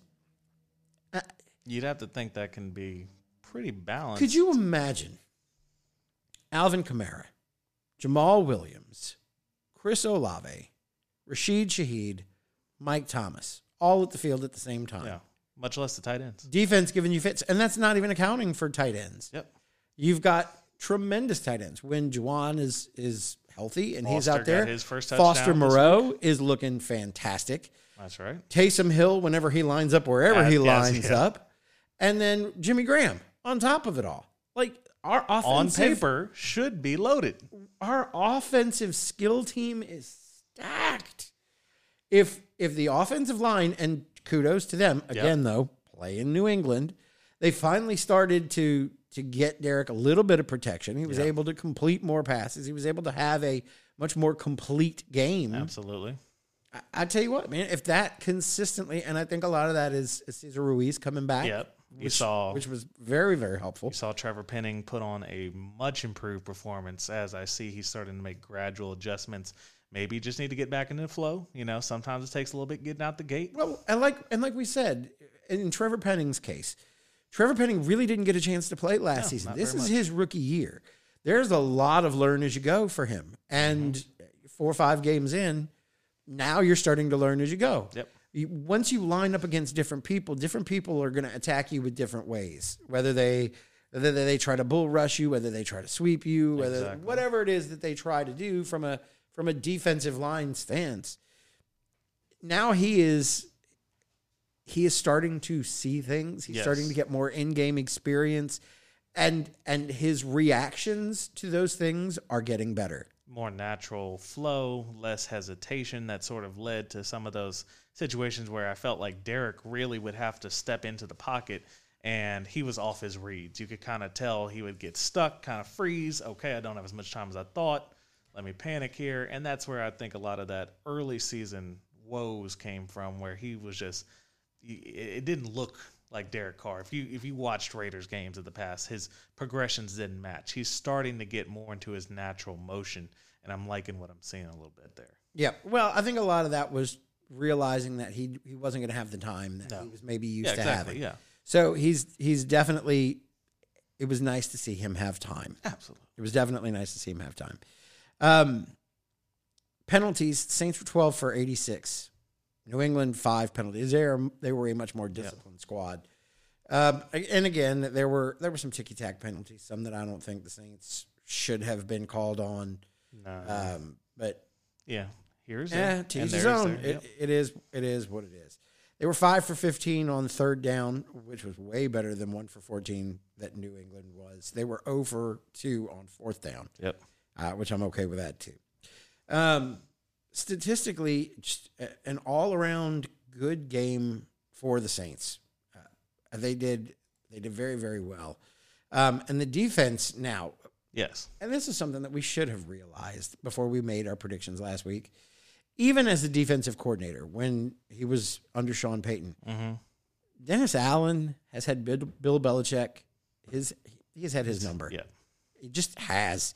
You'd have to think that can be pretty balanced. Could you imagine Alvin Kamara, Jamaal Williams, Chris Olave, Rashid Shaheed, Mike Thomas, all at the field at the same time. Yeah. Much less the tight ends. Defense giving you fits, and that's not even accounting for tight ends. Yep. You've got tremendous tight ends. When Juwan is is healthy and he's out there, his first Foster Moreau is looking fantastic. That's right. Taysom Hill, whenever he lines up wherever he yes, lines yeah. up, and then Jimmy Graham on top of it all. Like our On paper, should be loaded. our offensive skill team is stacked. If if the offensive line and kudos to them again though, play in New England, they finally started to to get Derek a little bit of protection. He was able to complete more passes. He was able to have a much more complete game. Absolutely. I, I tell you what, man, if that consistently, and I think a lot of that is, is Cesar Ruiz coming back. Yep. You which, saw which was very very helpful. you saw Trevor Penning put on a much improved performance as I see he's starting to make gradual adjustments. Maybe you just need to get back into the flow. You know, sometimes it takes a little bit getting out the gate. Well, and like and like we said, in Trevor Penning's case, Trevor Penning really didn't get a chance to play last No, season. This is much. his rookie year. There's a lot of learn as you go for him, and Mm-hmm. four or five games in, now you're starting to learn as you go. Yep. Once you line up against different people, different people are going to attack you with different ways. Whether they whether they try to bull rush you, whether they try to sweep you, whether Exactly. whatever it is that they try to do from a from a defensive line stance. Now he is he is starting to see things. He's Yes. starting to get more in-game experience and and his reactions to those things are getting better. more natural flow, less hesitation. That sort of led to some of those situations where I felt like Derek really would have to step into the pocket and he was off his reads. You could kind of tell he would get stuck, kind of freeze. Okay, I don't have as much time as I thought. Let me panic here. And that's where I think a lot of that early season woes came from, where he was just, it didn't look like Derek Carr. If you if you watched Raiders games of the past, his progressions didn't match. He's starting to get more into his natural motion, and I'm liking what I'm seeing a little bit there. Yeah. Well, I think a lot of that was realizing that he he wasn't going to have the time that No. he was maybe used Yeah, to exactly. having. Yeah, So he's he's definitely. It was nice to see him have time. absolutely. It was definitely nice to see him have time. Um, penalties: Saints were twelve for eighty-six. New England five penalties. They are they were a much more disciplined squad. Um, and again, there were there were some ticky tack penalties, some that I don't think the Saints should have been called on. No, Um, but yeah. Here's yeah, there, to and his there's own. there. It, Yep. it is it is what it is. They were five for fifteen on third down, which was way better than one for fourteen that New England was. They were over two on fourth down, Yep. uh, which I'm okay with that too. Um, statistically, just an all around good game for the Saints. Uh, they did they did very very well, um, and the defense now Yes. and this is something that we should have realized before we made our predictions last week. Even as the defensive coordinator, when he was under Sean Payton, Mm-hmm. Dennis Allen has had Bill, Bill Belichick. His he has had his number. Yeah. He just has.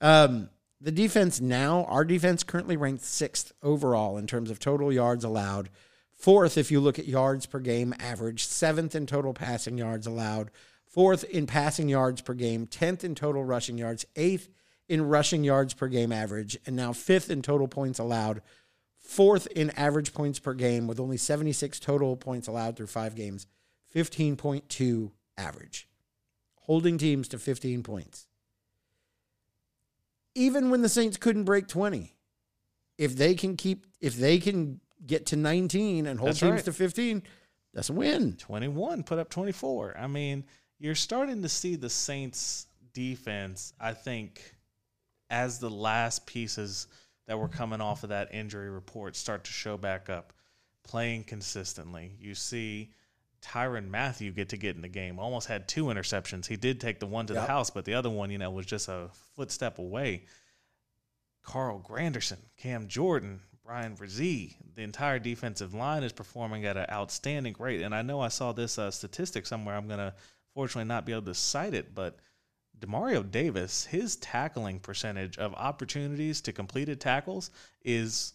Um, the defense now, our defense currently ranked sixth overall in terms of total yards allowed. Fourth, if you look at yards per game average, seventh in total passing yards allowed, fourth in passing yards per game, tenth in total rushing yards, eighth in rushing yards per game average, and now fifth in total points allowed, fourth in average points per game with only 76 total points allowed through five games, 15.2 average, holding teams to 15 points. Even when the Saints couldn't break 20, if they can keep, if they can get to 19 and hold That's teams right. to 15, that's a win. 21 put up 24 i mean you're starting to see the saints defense i think as the last pieces that were coming off of that injury report start to show back up playing consistently you see Tyrann Mathieu get to get in the game. Almost had two interceptions. He did take the one to Yep. the house, but the other one, you know, was just a footstep away. Carl Granderson, Cam Jordan, Bryan Bresee, the entire defensive line is performing at an outstanding rate. And I know I saw this uh, statistic somewhere. I'm going to fortunately not be able to cite it, but Demario Davis, his tackling percentage of opportunities to completed tackles is,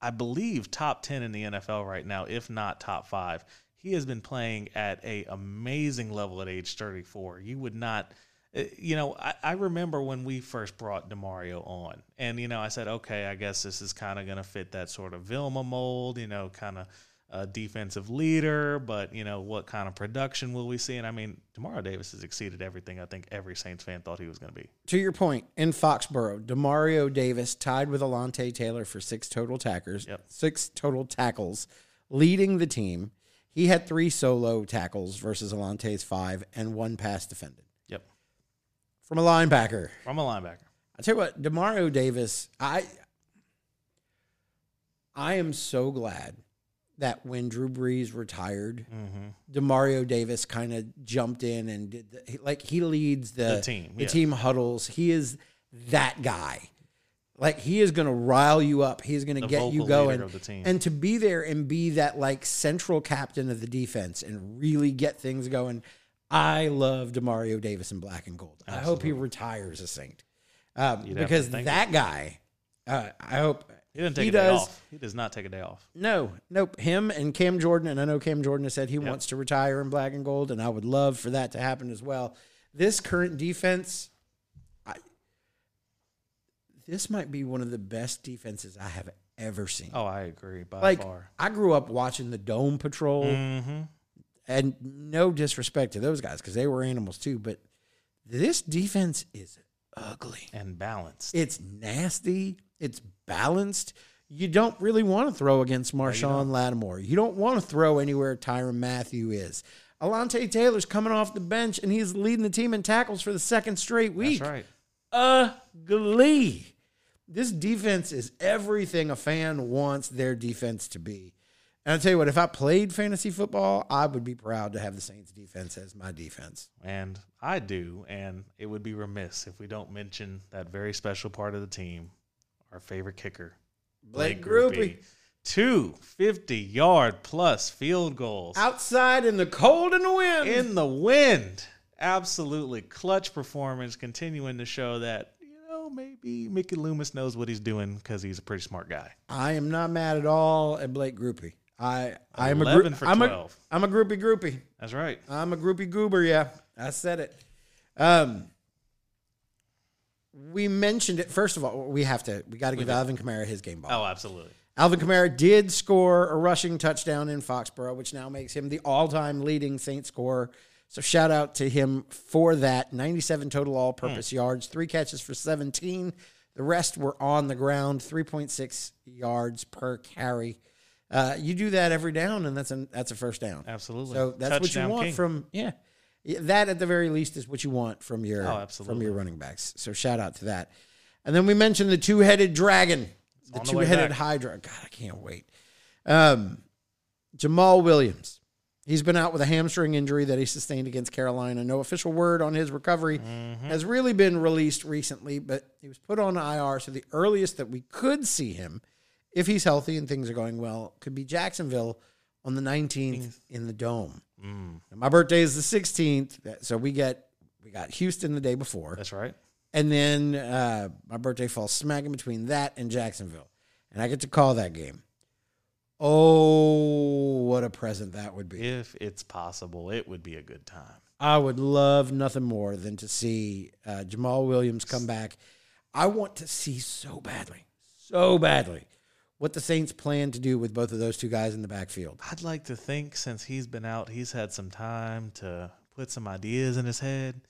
I believe, top 10 in the NFL right now, if not top five. He has been playing at a amazing level at age 34. You would not uh, you know, I, I remember when we first brought Demario on, and you know, I said, okay, I guess this is kind of going to fit that sort of Vilma mold, you know, kind of a defensive leader, but you know, what kind of production will we see? And I mean, Demario Davis has exceeded everything I think every Saints fan thought he was going to be. To your point, in Foxborough, Demario Davis tied with Alontae Taylor for six total tackers, Yep. six total tackles, leading the team. He had three solo tackles versus Alontae's five and one pass defended. Yep, From a linebacker. from a linebacker. I tell you what, Demario Davis, I I am so glad that when Drew Brees retired, Mm-hmm. Demario Davis kind of jumped in and did the, like he leads the, The team, the yeah. team huddles. He is that guy. Like he is going to rile you up. He's going to get you going. of the team. And to be there and be that like central captain of the defense and really get things going. I love Demario Davis in black and gold. I hope he retires a Saint um, You'd have to because that guy. Uh, I hope He didn't take He a day does. off. He does not take a day off. no, nope. Him and Cam Jordan, and I know Cam Jordan has said he wants to retire in black and gold, and I would love for that to happen as well. This current defense, I, this might be one of the best defenses I have ever seen. Oh, I agree by like far. I grew up watching the Dome Patrol, Mm-hmm. and no disrespect to those guys because they were animals too, but this defense is ugly. And balanced. It's nasty. It's balanced. You don't really want to throw against Marshon Lattimore. You don't want to throw anywhere Tyrann Mathieu is. Alontae Taylor's coming off the bench and he's leading the team in tackles for the second straight week. That's right. Ugly. This defense is everything a fan wants their defense to be. And I'll tell you what, if I played fantasy football, I would be proud to have the Saints defense as my defense. And I do, and it would be remiss if we don't mention that very special part of the team, our favorite kicker, Blake Grupe. Two 50 yard plus field goals Outside in the cold and the wind. in the wind. Absolutely clutch performance, continuing to show that, you know, maybe Mickey Loomis knows what he's doing because he's a pretty smart guy. I am not mad at all at Blake Grupe. I I am a 11 group. for I'm a 12. I'm a groupie groupie. That's right. I'm a groupie goober. Yeah, I said it. Um, we mentioned it. First of all, we have to. We got to give Alvin Kamara his game ball. Oh, absolutely. Alvin Kamara did score a rushing touchdown in Foxborough, which now makes him the all-time leading Saint scorer. So shout out to him for that. 97 total all-purpose yards, three catches for 17. The rest were on the ground, 3.6 yards per carry. Uh, you do that every down, and that's a that's a first down. Absolutely. So that's what you want king. from yeah. That at the very least is what you want from your Oh, from your running backs. So shout out to that. And then we mentioned the two-headed dragon, the the two-headed hydra. God, I can't wait. Um, Jamaal Williams. He's been out with a hamstring injury that he sustained against Carolina. No official word on his recovery Mm-hmm. has really been released recently, but he was put on IR. So the earliest that we could see him, if he's healthy and things are going well, could be Jacksonville on the 19th in the Dome. Mm, my birthday is the 16th, so we get we got Houston the day before, that's right. and then uh, my birthday falls smack in between that and Jacksonville, and I get to call that game. Oh, what a present that would be! If it's possible, it would be a good time. I would love nothing more than to see uh, Jamaal Williams come back. I want to see so badly, so badly, what the Saints plan to do with both of those two guys in the backfield. I'd like to think since he's been out, he's had some time to put some ideas in his head,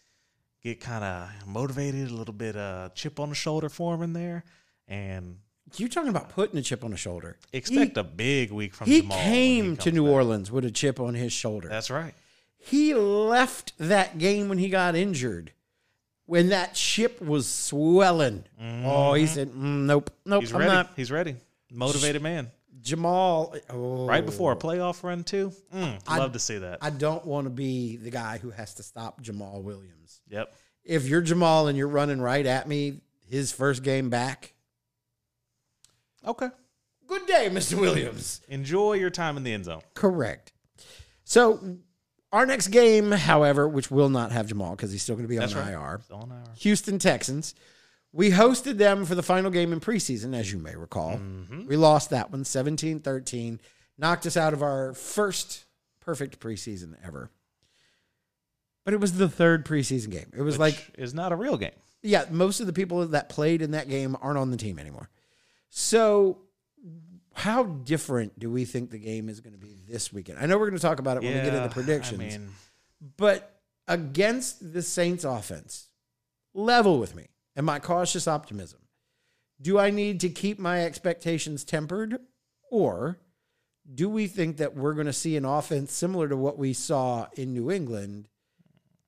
get kind of motivated, a little bit uh, chip on the shoulder for him in there, and You're talking about putting a chip on the shoulder. expect a big week from He Jamaal. came to New back. Orleans with a chip on his shoulder. That's right. he left that game when he got injured. When that chip was swelling. Oh, he said, mm, "Nope, nope, He's I'm ready. not." He's ready. Motivated man. Jamaal, oh, Right before a playoff run too. Mm, I- love to see that. I don't want to be the guy who has to stop Jamaal Williams. yep. If you're Jamaal and you're running right at me, his first game back. Okay. Good day, Mr. Williams. Enjoy your time in the end zone. Correct. So, our next game, however, which will not have Jamaal because he's still going to be on That's. IR. On our- Houston Texans. We hosted them for the final game in preseason, as you may recall. Mm-hmm. We lost that one 17 13, knocked us out of our first perfect preseason ever. but it was the third preseason game. It was which like is not a real game. yeah, most of the people that played in that game aren't on the team anymore. So, how different do we think the game is going to be this weekend? I know we're going to talk about it when we get into the predictions, I mean, but against the Saints offense, level with me and my cautious optimism. Do I need to keep my expectations tempered or do we think that we're going to see an offense similar to what we saw in New England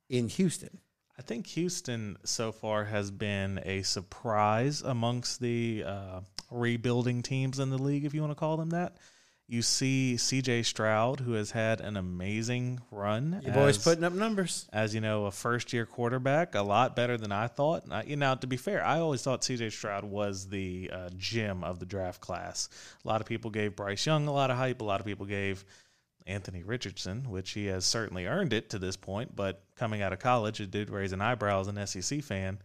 in Houston? I think Houston so far has been a surprise amongst the uh, rebuilding teams in the league, if you want to call them that. You see CJ Stroud, who has had an amazing run. Your boys putting up numbers. as you know, a first year quarterback, a lot better than I thought. Uh, you know, to be fair, I always thought CJ Stroud was the uh, gem of the draft class. A lot of people gave Bryce Young a lot of hype. A lot of people gave Anthony Richardson, which he has certainly earned it to this point. But coming out of college, it did raise an eyebrow as an SEC fan.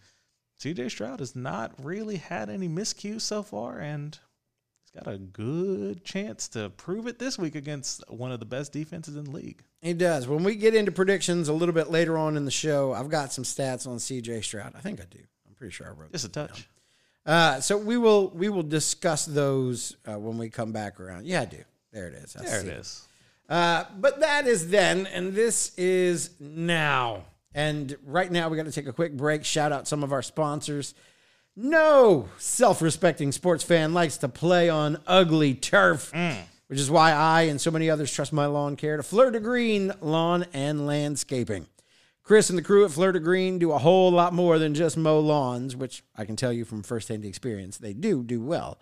CJ Stroud has not really had any miscues so far, and got a good chance to prove it this week against one of the best defenses in the league. He does. When we get into predictions a little bit later on in the show, I've got some stats on CJ Stroud. I think I do. I'm pretty sure I wrote. Just a touch. Uh, so we will we will discuss those uh, when we come back around. Yeah, I do. There it is. I There it is. Uh, but that is then, and this is now. And right now, we got to take a quick break. Shout out some of our sponsors. No self respecting sports fan likes to play on ugly turf, mm. which is why I and so many others trust my lawn care to Fleur de Green Lawn and Landscaping. Chris and the crew at Fleur de Green do a whole lot more than just mow lawns, which I can tell you from firsthand experience, they do do well.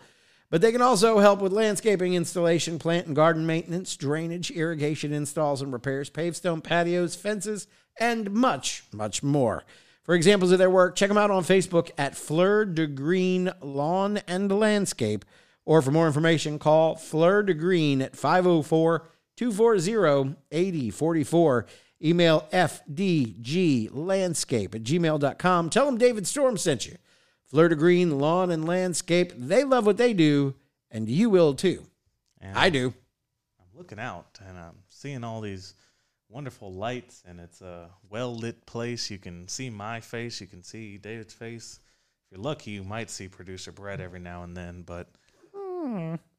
But they can also help with landscaping installation, plant and garden maintenance, drainage, irrigation installs and repairs, paved stone patios, fences, and much, much more. For examples of their work, check them out on Facebook at Fleur de Green Lawn and Landscape. Or for more information, call Fleur de Green at 504 240 8044. Email fdglandscape at gmail.com. Tell them David Storm sent you. Fleur de Green Lawn and Landscape. They love what they do, and you will too. And I do. I'm looking out and I'm seeing all these wonderful lights, and it's a well lit place. You can see my face, you can see David's face. If you're lucky, you might see producer Brett every now and then, but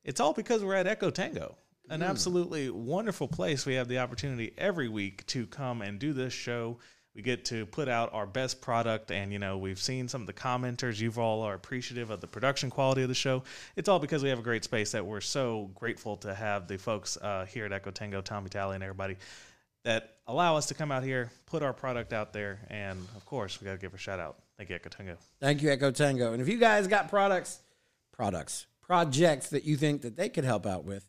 it's all because we're at Echo Tango, an absolutely wonderful place. We have the opportunity every week to come and do this show. We get to put out our best product, and you know we've seen some of the commenters. You've all are appreciative of the production quality of the show. It's all because we have a great space that we're so grateful to have the folks uh, here at Echo Tango, Tommy Talley, and everybody that allow us to come out here, put our product out there, and of course we got to give a shout out. Thank you, Echo Tango. Thank you, Echo Tango. And if you guys got products, products, projects that you think that they could help out with,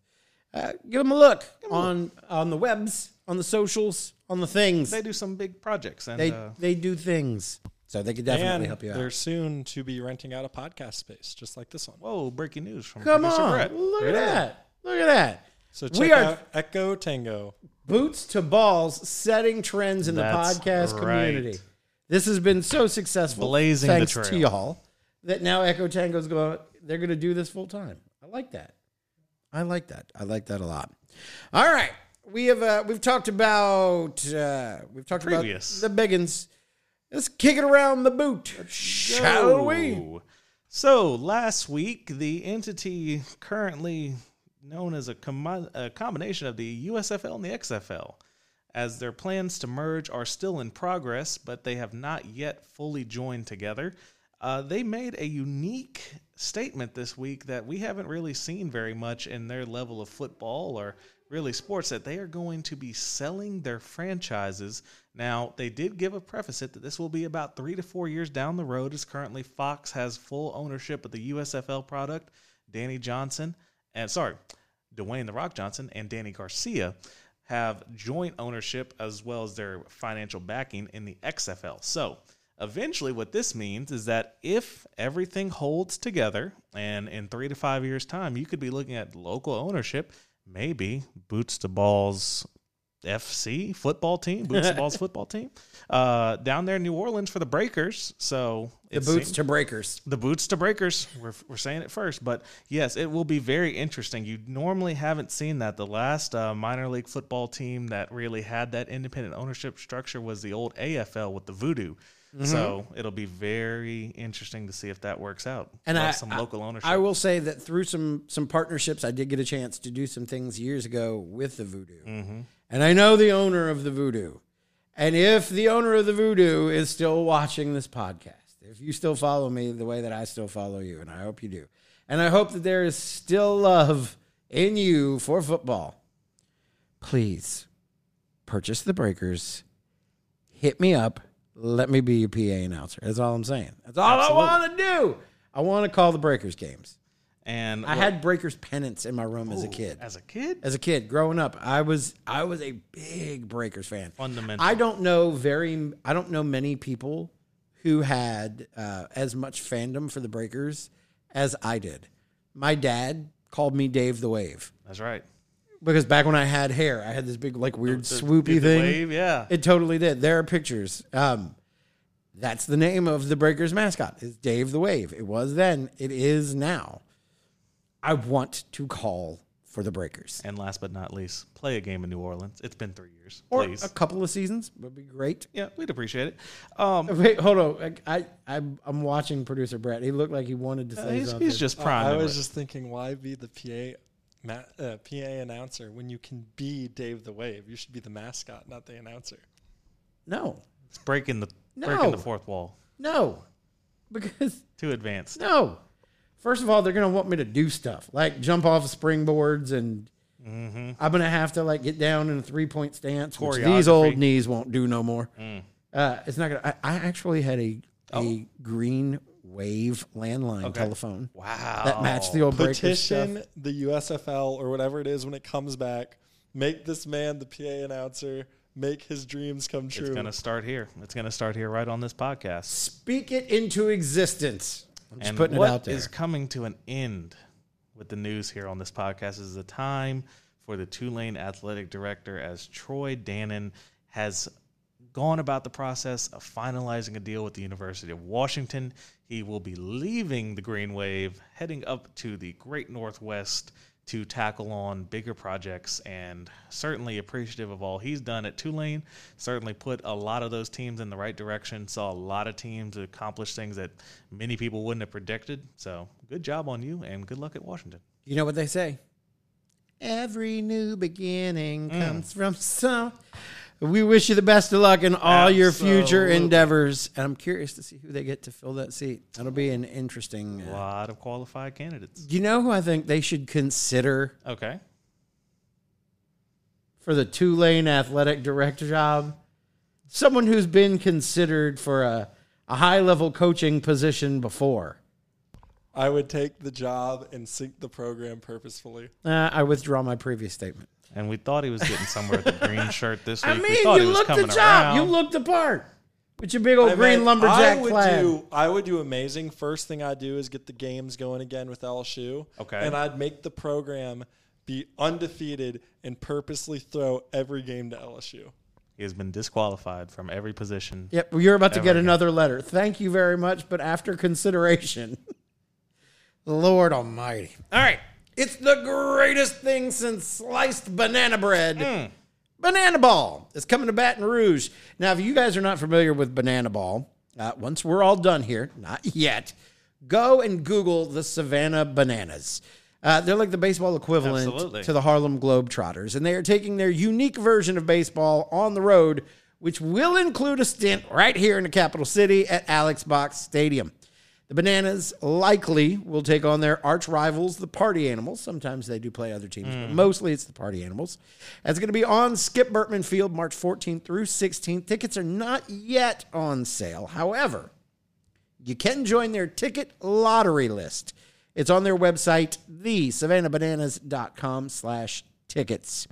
uh, give them a look on on the webs, on the socials, on the things. They do some big projects, and They uh, they do things, so they could definitely and help you out. they're soon to be renting out a podcast space, just like this one. whoa, breaking news from Come producer on, Brett. look at that! Look at that! So check We are- out Echo Tango. Boots to balls, setting trends in That's the podcast right. community. This has been so successful, Blazing the thanks trail. to y'all, that now Echo Tango's going. They're going to do this full time. I like that. I like that. I like that a lot. All right, we have uh, we've talked about uh, we've talked Previous. about the biggins. Let's kick it around the boot, shall we? So last week, the entity currently known as a, com- a combination of the USFL and the XFL, as their plans to merge are still in progress, but they have not yet fully joined together. Uh, they made a unique statement this week that we haven't really seen very much in their level of football or really sports that they are going to be selling their franchises. Now, they did give a preface that this will be about three to four years down the road, as currently Fox has full ownership of the USFL product. Danny Johnson, and sorry, Dwayne The Rock Johnson and Dany Garcia have joint ownership as well as their financial backing in the XFL. So, eventually, what this means is that if everything holds together, and in three to five years' time, you could be looking at local ownership, maybe boots to balls FC football team, Boots and Balls football team, uh, down there in New Orleans for the Breakers. So The boots to breakers. the boots to breakers. We're, we're saying it first, but yes, it will be very interesting. You normally haven't seen that. The last uh, minor league football team that really had that independent ownership structure was the old AFL with the Voodoo. Mm-hmm. So it'll be very interesting to see if that works out. And I, some I- local ownership. I will say that through some some partnerships, I did get a chance to do some things years ago with the Voodoo, Mm-hmm. and I know the owner of the Voodoo. And if the owner of the Voodoo is still watching this podcast, if you still follow me the way that I still follow you, and I hope you do, and I hope that there is still love in you for football, please purchase the breakers. Hit me up. Let me be your PA announcer. That's all I'm saying. That's all Absolutely. I want to do. I want to call the Breakers games. and I had Breakers pennants in my room as a kid. as a kid. As a kid, growing up, I was I was a big Breakers fan. Fundamental. I don't know very I don't know many people who had uh, as much fandom for the Breakers as I did. My dad called me Dave the Wave That's right. Because back when I had hair, I had this big like weird The- swoopy the thing. wave, yeah. It totally did. There are pictures. Um, that's the name of the Breakers mascot. Is Dave the Wave. It was then. It is now. I want to call for the Breakers. and last but not least, play a game in New Orleans. It's been three years. Or Please. a couple of seasons would be great. yeah, we'd appreciate it. Um, Wait, hold on. I, I I'm, I'm watching producer Brett. He looked like he wanted to say he's, something. he's just Uh. I was just thinking, why be the PA ma- uh, PA announcer when you can be Dave the Wave? You should be the mascot, not the announcer. no, It's breaking the No. breaking the fourth wall. no, because Too advanced. no. First of all, they're gonna want me to do stuff like jump off of springboards and I'm gonna have to like get down in a three point stance, which these old knees won't do no more. Uh, it's not gonna. I, I actually had a a green wave landline telephone Wow. that matched the old breakers stuff. Petition the USFL or whatever it is when it comes back. Make this man the PA announcer. Make his dreams come true. It's going to start here. It's going to start here right on this podcast. Speak it into existence. I'm just and putting what it out there. is coming to an end with the news here on this podcast is the time for the Tulane athletic director as Troy Dannen has gone about the process of finalizing a deal with the University of Washington. He will be leaving the Green Wave, heading up to the Great Northwest to tackle on bigger projects and certainly appreciative of all he's done at Tulane. Certainly put a lot of those teams in the right direction. Saw a lot of teams accomplish things that many people wouldn't have predicted. So good job on you and good luck at Washington. You know what they say? Every new beginning Mm. comes from some. We wish you the best of luck in all your future endeavors. And I'm curious to see who they get to fill that seat. That'll be an interesting. A Uh, lot of qualified candidates. you know who I think they should consider Okay. for the Tulane athletic director job? Someone who's been considered for a, a high level coaching position before. I would take the job and sink the program purposefully. Uh, I withdraw my previous statement. And we thought he was getting somewhere with the green shirt this week. I we mean, thought he you was looked the coming job. You around. looked the part. With your big old I green mean, lumberjack I would flag. do. I would do amazing. First thing I'd do is get the games going again with LSU. Okay. And I'd make the program be undefeated and purposely throw every game to LSU. He has been disqualified from every position. Yep, well, you're about to get again. another letter. Thank you very much, but after consideration, Lord Almighty. All right, it's the greatest thing since sliced banana bread. Hmm. Banana Ball is coming to Baton Rouge. Now, if you guys are not familiar with Banana Ball, uh, once we're all done here, not yet, go and Google the Savannah Bananas. Uh, they're like the baseball equivalent Absolutely. to the Harlem Globetrotters, and they are taking their unique version of baseball on the road, which will include a stint right here in the capital city at Alex Box Stadium. The Bananas likely will take on their arch rivals, the Party Animals. Sometimes they do play other teams, but mm. mostly it's the Party Animals. It's going to be on Skip Bertman Field March 14th through 16th. Tickets are not yet on sale. However, you can join their ticket lottery list. It's on their website, thesavannahbananas.com slash tickets.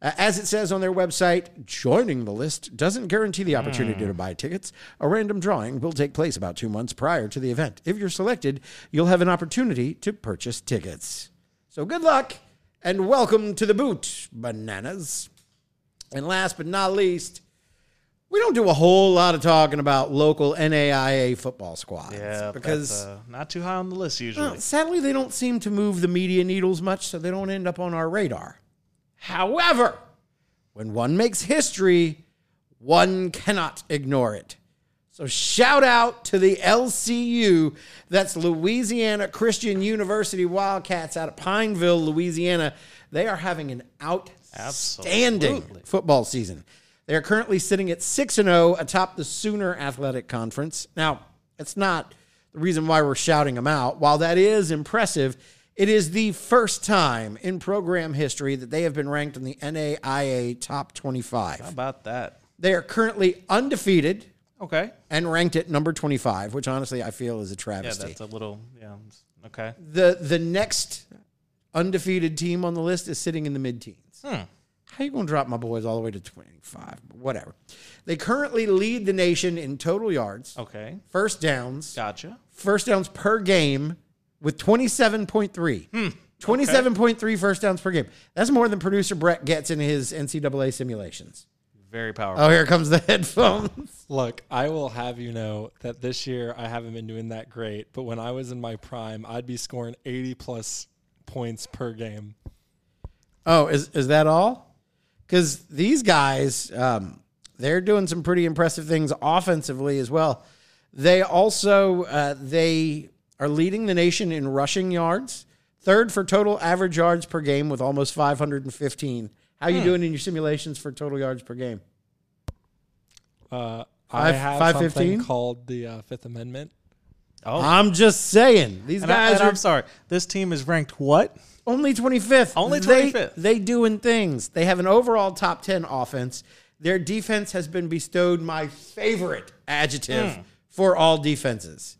Uh, as it says on their website, joining the list doesn't guarantee the opportunity to buy tickets. A random drawing will take place about two months prior to the event. If you're selected, you'll have an opportunity to purchase tickets. So good luck and welcome to the boot, bananas. And last but not least, we don't do a whole lot of talking about local NAIA football squads. Yeah, because uh, not too high on the list usually. well, sadly they don't seem to move the media needles much, so they don't end up on our radar. However, when one makes history, one cannot ignore it. So shout out to the LCU, that's Louisiana Christian University Wildcats out of Pineville, Louisiana. They are having an outstanding Absolutely. football season. They are currently sitting at 6 and 0 atop the Sooner Athletic Conference. Now, it's not the reason why we're shouting them out. While that is impressive, it is the first time in program history that they have been ranked in the NAIA top 25. How about that? They are currently undefeated Okay. and ranked at number 25, which honestly I feel is a travesty. Yeah, that's a little yeah. Okay. the the next undefeated team on the list is sitting in the mid teens. Hmm. How you going to drop my boys all the way to 25? Whatever. They currently lead the nation in total yards, Okay. first downs, Gotcha. first downs per game with 27.3. Hmm. 27.3 first downs per game. That's more than producer Brett gets in his NCAA simulations. Very powerful. Oh, here comes the headphones. Look, I will have you know that this year I haven't been doing that great, but when I was in my prime, I'd be scoring 80 plus points per game. Oh, is is that all? Because these guys, um, they're doing some pretty impressive things offensively as well. They also uh, they are leading the nation in rushing yards, third for total average yards per game with almost 515. How are you doing in your simulations for total yards per game? Uh, I have 515? something called the uh, Fifth Amendment. oh, I'm just saying these and, guys and are I'm sorry. This team is ranked what? Only 25th. Only 25th. They, doing things. They have an overall top 10 offense. Their defense has been bestowed my favorite adjective Hmm. for all defenses.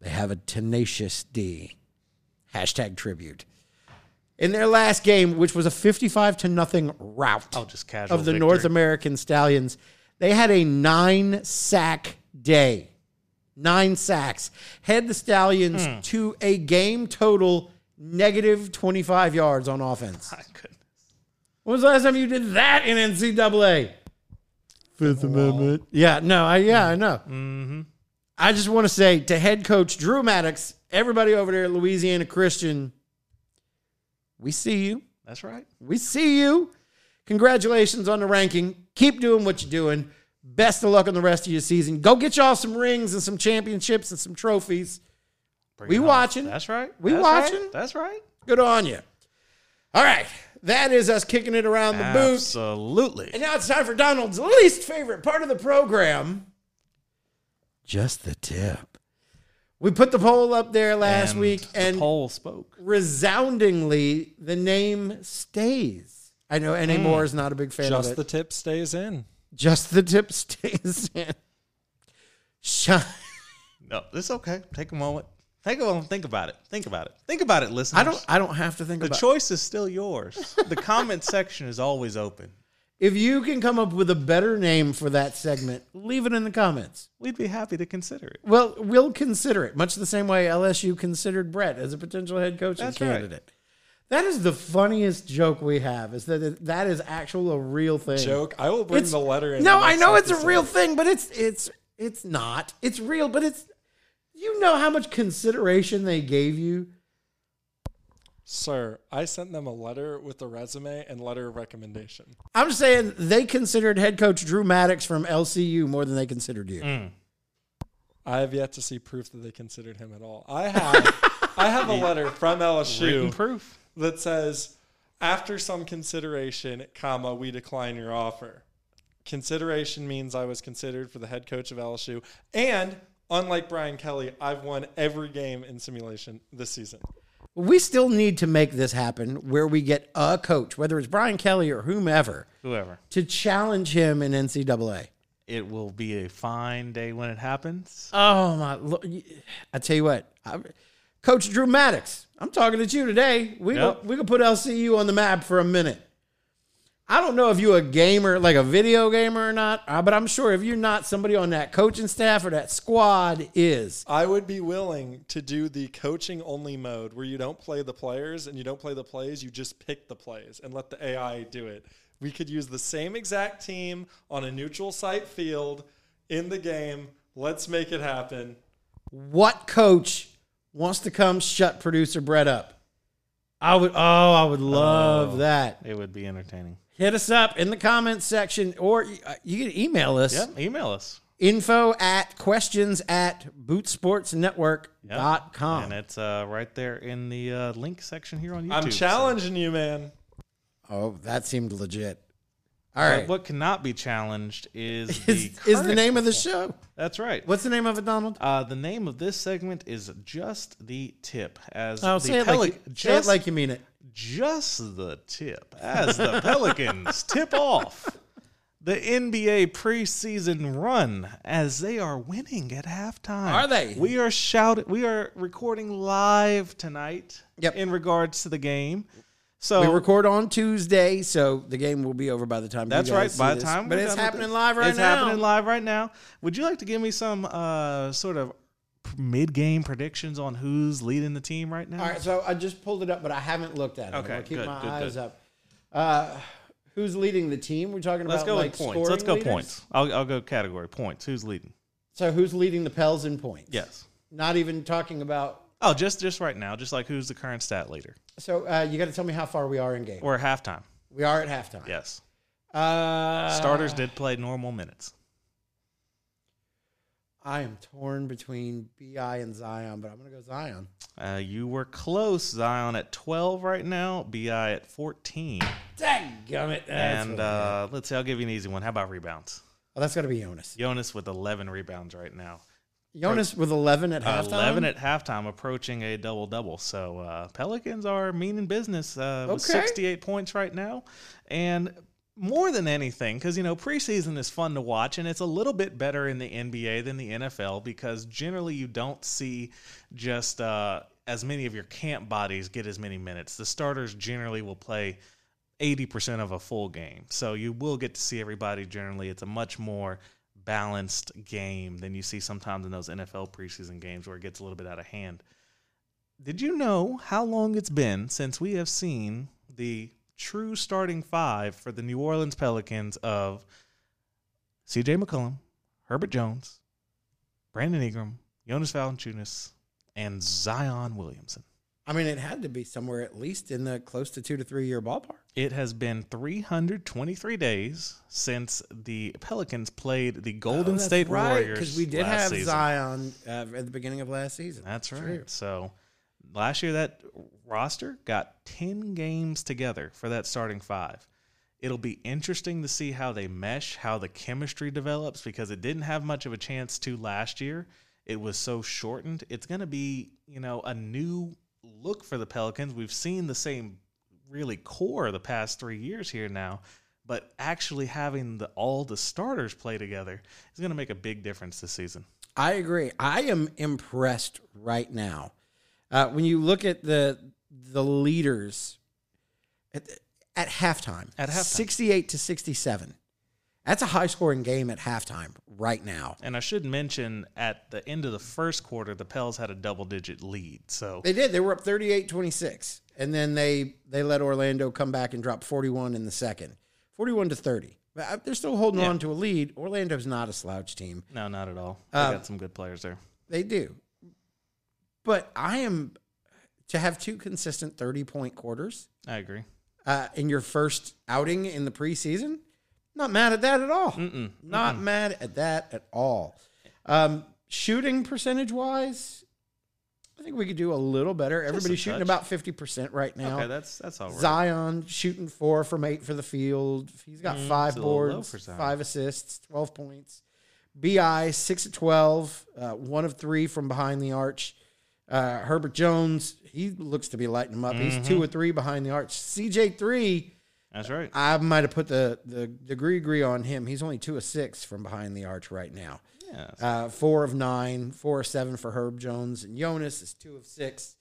They have a tenacious D. Hashtag tribute. In their last game, which was a 55 to nothing rout Oh, just casual of the victory. North American Stallions, they had a nine sack day. Nine sacks. Head the Stallions Hmm. to a game total negative 25 yards on offense. My goodness. When was the last time you did that in NCAA? Fifth Amendment. Yeah, no, I yeah, I know. Mm-hmm. I just want to say to head coach Drew Maddox, everybody over there at Louisiana Christian, we see you. That's right. We see you. Congratulations on the ranking. Keep doing what you're doing. Best of luck on the rest of your season. Go get y'all some rings and some championships and some trophies. Bring We home. watching. That's right. We That's watching. Right. That's right. Good on you. All right. That is us kicking it around the booth. Absolutely. And now it's time for Donald's least favorite part of the program. Just the tip. We put the poll up there last And week, the and poll spoke. resoundingly, the name stays. I know NA hmm. Moore is not a big fan Just of it. Just the tip stays in. Just the tip stays in. Shine. No, it's okay. Take a moment. Take a moment. Think about it. Think about it. Think about it, listeners. I don't. I don't have to think about it. The choice is still yours. the comment section is always open. If you can come up with a better name for that segment, leave it in the comments. We'd be happy to consider it. Well, we'll consider it, much the same way LSU considered Brett as a potential head coaching That's right. candidate. That is the funniest joke we have. Is that it, that is actual a real thing? Joke. I will bring It's- the letter in. No, I know it's a real thing, but it's it's it's not. It's real, but it's you know how much consideration they gave you. Sir, I sent them a letter with a resume and letter of recommendation. I'm saying they considered head coach Drew Maddox from LCU more than they considered you. Mm. I have yet to see proof that they considered him at all. I have I have a letter from Written LSU proof. that says after some consideration, comma, we decline your offer. Consideration means I was considered for the head coach of LSU and unlike Brian Kelly, I've won every game in simulation this season. We still need to make this happen where we get a coach, whether it's Brian Kelly or whomever, Whoever. to challenge him in NCAA. It will be a fine day when it happens. Oh my! I tell you what, I, Coach Drew Maddox, I'm talking to you today. We Yep. go, we can put LCU on the map for a minute. I don't know if you're a gamer, like a video gamer or not, uh, but I'm sure if you're not, somebody on that coaching staff or that squad is. I would be willing to do the coaching only mode where you don't play the players and you don't play the plays, you just pick the plays and let the AI do it. We could use the same exact team on a neutral site field in the game. Let's make it happen. What coach wants to come shut producer Brett up? I would. Oh, I would love Oh. that. It would be entertaining. Hit us up in the comments section, or uh, you can email us. Yep. Email us. Info at questions at bootsportsnetwork.com. And it's uh, right there in the uh, link section here on YouTube. I'm so- challenging you, man. Oh, that seemed legit. All But right. What cannot be challenged is the is, is the name of the show? That's right. What's the name of it, Donald? Uh, the name of this segment is just the tip. As Oh, the say it, like, you- say it just, like you mean it. Just the tip. As the Pelicans tip off the NBA preseason run as they are winning at halftime. Are they? We are shouting. We are recording live tonight. Yep. In regards to the game, so We record on Tuesday, so the game will be over by the time. That's right. By the this. time, but it's happening live right it's now. happening live right now. Would you like to give me some uh, sort of mid-game predictions on who's leading the team right now? All right, so I just pulled it up, but I haven't looked at it. Okay, I'll keep good, my good, eyes good. up. Uh, who's leading the team? We're talking Let's about go like points. Let's go leaders? points. I'll, I'll go category points. Who's leading? So who's leading the Pels in points? Yes. Not even talking about. Oh, just just right now, just like who's the current stat leader So uh, you got to tell me how far we are in game. or halftime? We are at halftime. Yes. Uh, Starters did play normal minutes. I am torn between Bi and Zion, but I'm going to go Zion. Uh, you were close. Zion at 12 right now. Bi at 14. Dadgummit. That's and uh, let's see. I'll give you an easy one. How about rebounds? Oh, that's got to be Jonas. Jonas with 11 rebounds right now. Jonas with 11 at halftime. 11 at halftime, approaching a double double. So uh, Pelicans are mean in business uh, with Okay. 68 points right now. And more than anything, because, you know, preseason is fun to watch, and it's a little bit better in the NBA than the NFL because generally you don't see just uh, as many of your camp bodies get as many minutes. The starters generally will play 80% of a full game. So you will get to see everybody generally. It's a much more balanced game than you see sometimes in those NFL preseason games where it gets a little bit out of hand. Did you know how long it's been since we have seen the true starting five for the New Orleans Pelicans of CJ McCollum, Herbert Jones, Brandon Ingram, Jonas Valanciunas, and Zion Williamson? I mean, it had to be somewhere at least in the close to two to three year ballpark. It has been 323 days since the Pelicans played the Golden Oh, State right, Warriors. because we did have season. Zion uh, at the beginning of last season. That's right. True. So last year that roster got 10 games together for that starting five. It'll be interesting to see how they mesh, how the chemistry develops because it didn't have much of a chance to last year. It was so shortened. It's going to be, you know, a new look for the Pelicans. We've seen the same really core the past 3 years here now, but actually having the all the starters play together is going to make a big difference this season. I agree. I am impressed right now. Uh, when you look at the the leaders at, at halftime, At halftime. sixty-eight to sixty-seven. That's a high-scoring game at halftime right now. And I should mention at the end of the first quarter, the Pels had a double digit lead. So They did. They were up 38-26. And then they they let Orlando come back and drop 41 in the second. 41 to 30. But uh, they're still holding Yeah. on to a lead. Orlando's not a slouch team. no, not at all. They Um, got some good players there. They do. But I am to have two consistent 30-point quarters I agree. uh, in your first outing in the preseason, not mad at that at all. Mm-mm. Not mad at that at all. Um, shooting percentage wise, I think we could do a little better. Everybody's shooting touch. about 50% right now. Okay, that's that's all right. Zion shooting four from eight for the field. He's got Mm, five it's a little low boards, five assists, 12 points. BI, six of 12, uh, one of three from behind the arch. Uh, Herbert Jones, he looks to be lighting them up. He's Mm-hmm. two or three behind the arch. CJ3, That's right. I might have put the, the degree degree on him. He's only two of six from behind the arch right now. Yeah. Uh, four of nine, four of seven for Herb Jones. And Jonas is two of six,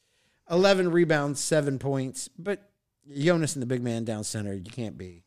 11 rebounds, seven points. But Jonas and the big man down center, you can't be.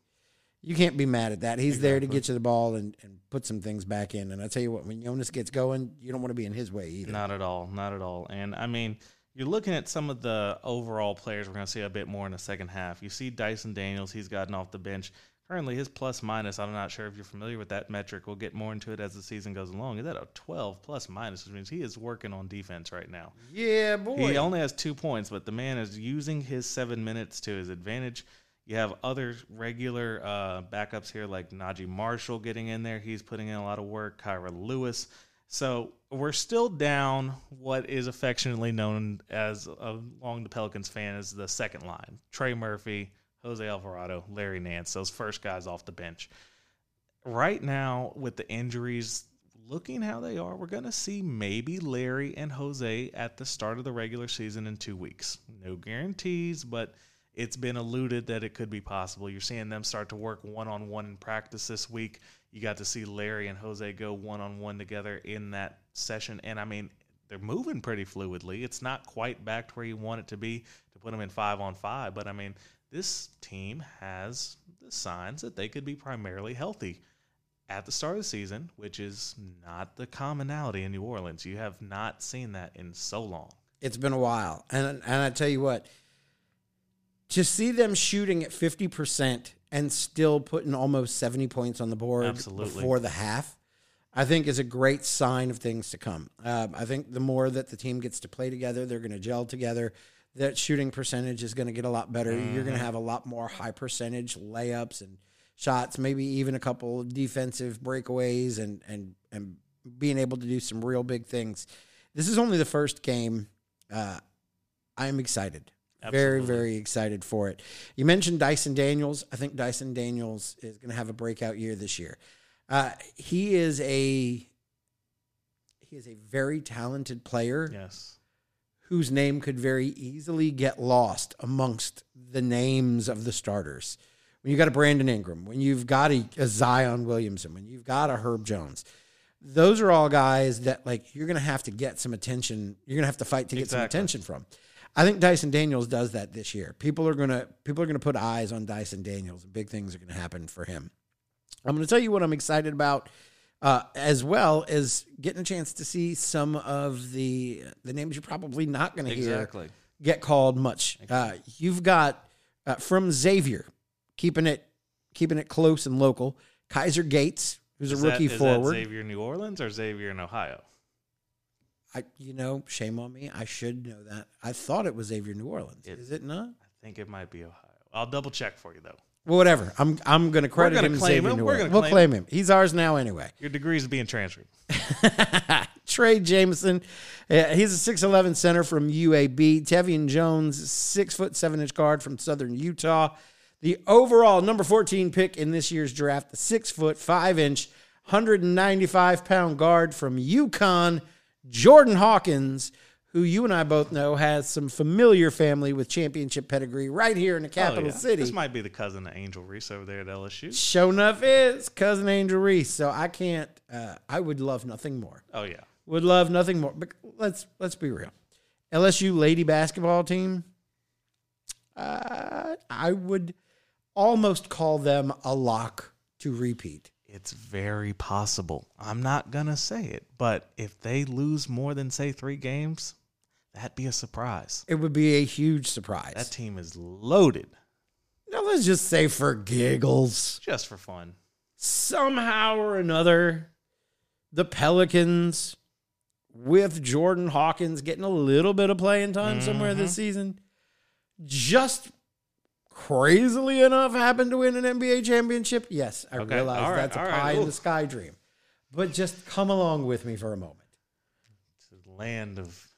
You can't be mad at that. He's there to get you the ball and, and put some things back in. And I tell you what, when Jonas gets going, you don't want to be in his way either. Not at all. Not at all. And I mean, you're looking at some of the overall players we're going to see a bit more in the second half. You see Dyson Daniels, he's gotten off the bench. Currently, his plus minus, I'm not sure if you're familiar with that metric. We'll get more into it as the season goes along. Is that a 12 plus minus, which means he is working on defense right now. Yeah, boy. He only has two points, but the man is using his seven minutes to his advantage. You have other regular uh, backups here like Naji Marshall getting in there. He's putting in a lot of work. Kira Lewis. So we're still down what is affectionately known as along the Pelicans fan as the second line. Trey Murphy, Jose Alvarado, Larry Nance, those first guys off the bench. Right now, with the injuries looking how they are, we're going to see maybe Larry and Jose at the start of the regular season in two weeks. No guarantees, but it's been alluded that it could be possible. You're seeing them start to work one on one in practice this week. You got to see Larry and Jose go one on one together in that session. And I mean, they're moving pretty fluidly. It's not quite back to where you want it to be to put them in five on five, but I mean, this team has the signs that they could be primarily healthy at the start of the season, which is not the commonality in New Orleans. You have not seen that in so long. It's been a while. And and I tell you what, to see them shooting at 50% and still putting almost 70 points on the board Absolutely. before the half, I think is a great sign of things to come. Uh, I think the more that the team gets to play together, they're going to gel together that shooting percentage is going to get a lot better. Mm-hmm. You're going to have a lot more high percentage layups and shots, maybe even a couple defensive breakaways and and and being able to do some real big things. This is only the first game. Uh, I'm excited. Absolutely. Very, very excited for it. You mentioned Dyson Daniels. I think Dyson Daniels is going to have a breakout year this year. Uh, he is a he is a very talented player. Yes whose name could very easily get lost amongst the names of the starters. When you got a Brandon Ingram, when you've got a, a Zion Williamson, when you've got a Herb Jones, those are all guys that like you're going to have to get some attention. You're going to have to fight to get exactly. some attention from. I think Dyson Daniels does that this year. People are going to people are to put eyes on Dyson Daniels, and big things are going to happen for him. I'm going to tell you what I'm excited about uh, as well as getting a chance to see some of the the names you're probably not going to exactly. hear get called much. Uh, you've got uh, from Xavier, keeping it keeping it close and local. Kaiser Gates, who's is a rookie that, forward. Xavier New Orleans or Xavier in Ohio? I, you know, shame on me. I should know that. I thought it was Xavier New Orleans. It, is it not? I think it might be Ohio. I'll double check for you though. Well, whatever. I'm I'm going to credit gonna him. Claim him. We're gonna we'll claim, claim him. He's ours now anyway. Your degree is being transferred. Trey Jemison, uh, he's a six eleven center from UAB. Tevian Jones, six foot seven inch guard from Southern Utah. The overall number fourteen pick in this year's draft, the six foot five inch, hundred and ninety five pound guard from UConn, Jordan Hawkins who you and I both know has some familiar family with championship pedigree right here in the capital oh, yeah. city. This might be the cousin of Angel Reese over there at LSU. Show enough is cousin Angel Reese. So I can't. Uh, I would love nothing more. Oh yeah, would love nothing more. But let's let's be real. LSU lady basketball team. Uh, I would almost call them a lock to repeat. It's very possible. I'm not gonna say it, but if they lose more than say three games, That'd be a surprise. It would be a huge surprise. That team is loaded. Now let's just say for giggles, just for fun. Somehow or another, the Pelicans, with Jordan Hawkins getting a little bit of playing time mm-hmm. somewhere this season, just crazily enough happened to win an NBA championship. Yes, I okay. realize right. that's a pie right. in the sky dream. But just come along with me for a moment. It's a land of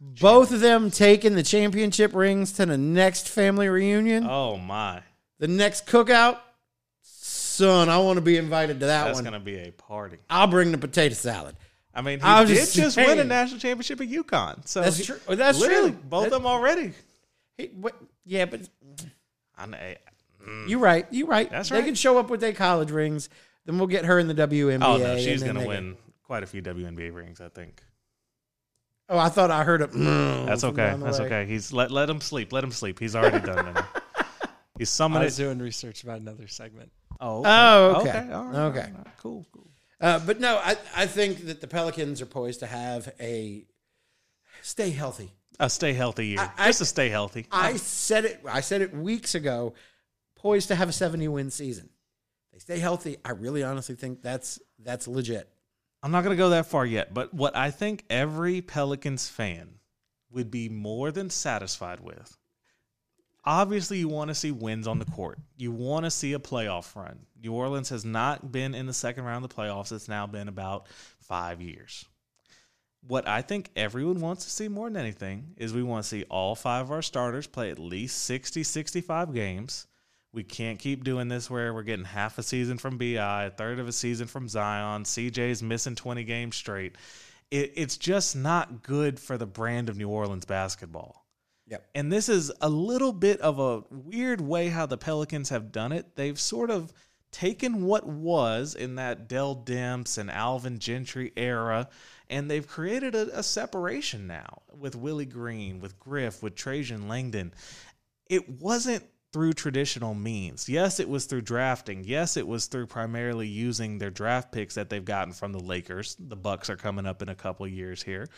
both of them taking the championship rings to the next family reunion. Oh my! The next cookout, son. I want to be invited to that That's one. That's gonna be a party. I'll bring the potato salad. I mean, he I did just, just win a national championship at UConn. So that's true. That's true. Both of them already. He, what, yeah, but I know. Mm. You're right. You're right. That's right. They can show up with their college rings. Then we'll get her in the WNBA. Oh no, she's gonna win quite a few WNBA rings. I think. Oh, I thought I heard it. Mm, That's okay. That's way. okay. He's let let him sleep. Let him sleep. He's already done it. He's summoned. I was doing research about another segment. Oh. Okay. Oh. Okay. Okay. All right. okay. All right. Cool. Cool. Uh, but no, I I think that the Pelicans are poised to have a stay healthy. A stay healthy year. I, Just to stay healthy. I said it. I said it weeks ago. Poised to have a seventy win season. they stay healthy. I really honestly think that's that's legit. I'm not going to go that far yet, but what I think every Pelicans fan would be more than satisfied with. Obviously, you want to see wins on the court. You want to see a playoff run. New Orleans has not been in the second round of the playoffs. It's now been about five years. What I think everyone wants to see more than anything is we want to see all five of our starters play at least 60, 65 games. We can't keep doing this where we're getting half a season from BI, a third of a season from Zion. CJ's missing 20 games straight. It, it's just not good for the brand of New Orleans basketball. Yep. And this is a little bit of a weird way how the Pelicans have done it. They've sort of taken what was in that Dell Demps and Alvin Gentry era, and they've created a, a separation now with Willie Green, with Griff, with Trajan Langdon. It wasn't through traditional means. Yes, it was through drafting. Yes, it was through primarily using their draft picks that they've gotten from the Lakers. The Bucks are coming up in a couple years here.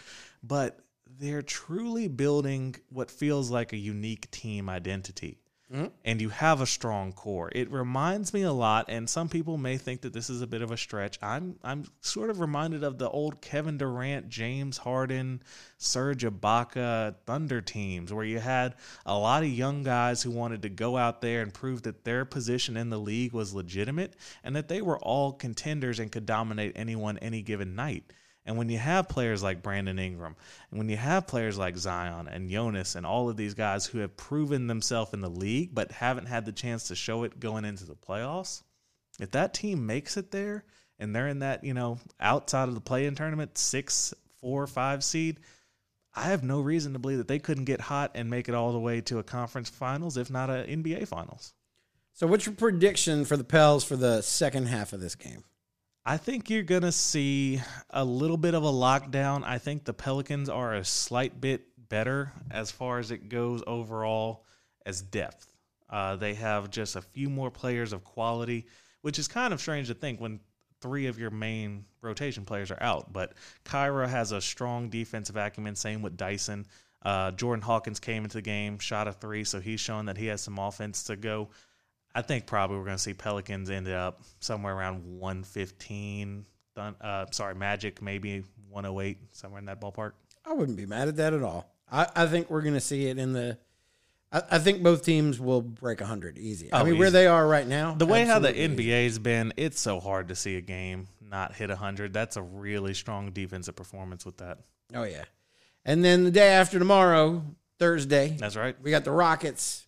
But they're truly building what feels like a unique team identity. Mm-hmm. And you have a strong core. It reminds me a lot, and some people may think that this is a bit of a stretch. I'm I'm sort of reminded of the old Kevin Durant, James Harden, Serge Ibaka Thunder teams, where you had a lot of young guys who wanted to go out there and prove that their position in the league was legitimate and that they were all contenders and could dominate anyone any given night. And when you have players like Brandon Ingram, and when you have players like Zion and Jonas and all of these guys who have proven themselves in the league but haven't had the chance to show it going into the playoffs, if that team makes it there and they're in that, you know, outside of the play in tournament, six, four, five seed, I have no reason to believe that they couldn't get hot and make it all the way to a conference finals, if not a NBA finals. So, what's your prediction for the Pels for the second half of this game? I think you're going to see a little bit of a lockdown. I think the Pelicans are a slight bit better as far as it goes overall as depth. Uh, they have just a few more players of quality, which is kind of strange to think when three of your main rotation players are out. But Kira has a strong defensive acumen, same with Dyson. Uh, Jordan Hawkins came into the game, shot a three, so he's showing that he has some offense to go. I think probably we're going to see Pelicans end up somewhere around 115. Uh, sorry, Magic maybe 108, somewhere in that ballpark. I wouldn't be mad at that at all. I, I think we're going to see it in the. I, I, think both teams will break 100 easy. Oh, I mean, easy. where they are right now. The way how the NBA's been, it's so hard to see a game not hit 100. That's a really strong defensive performance with that. Oh, yeah. And then the day after tomorrow, Thursday. That's right. We got the Rockets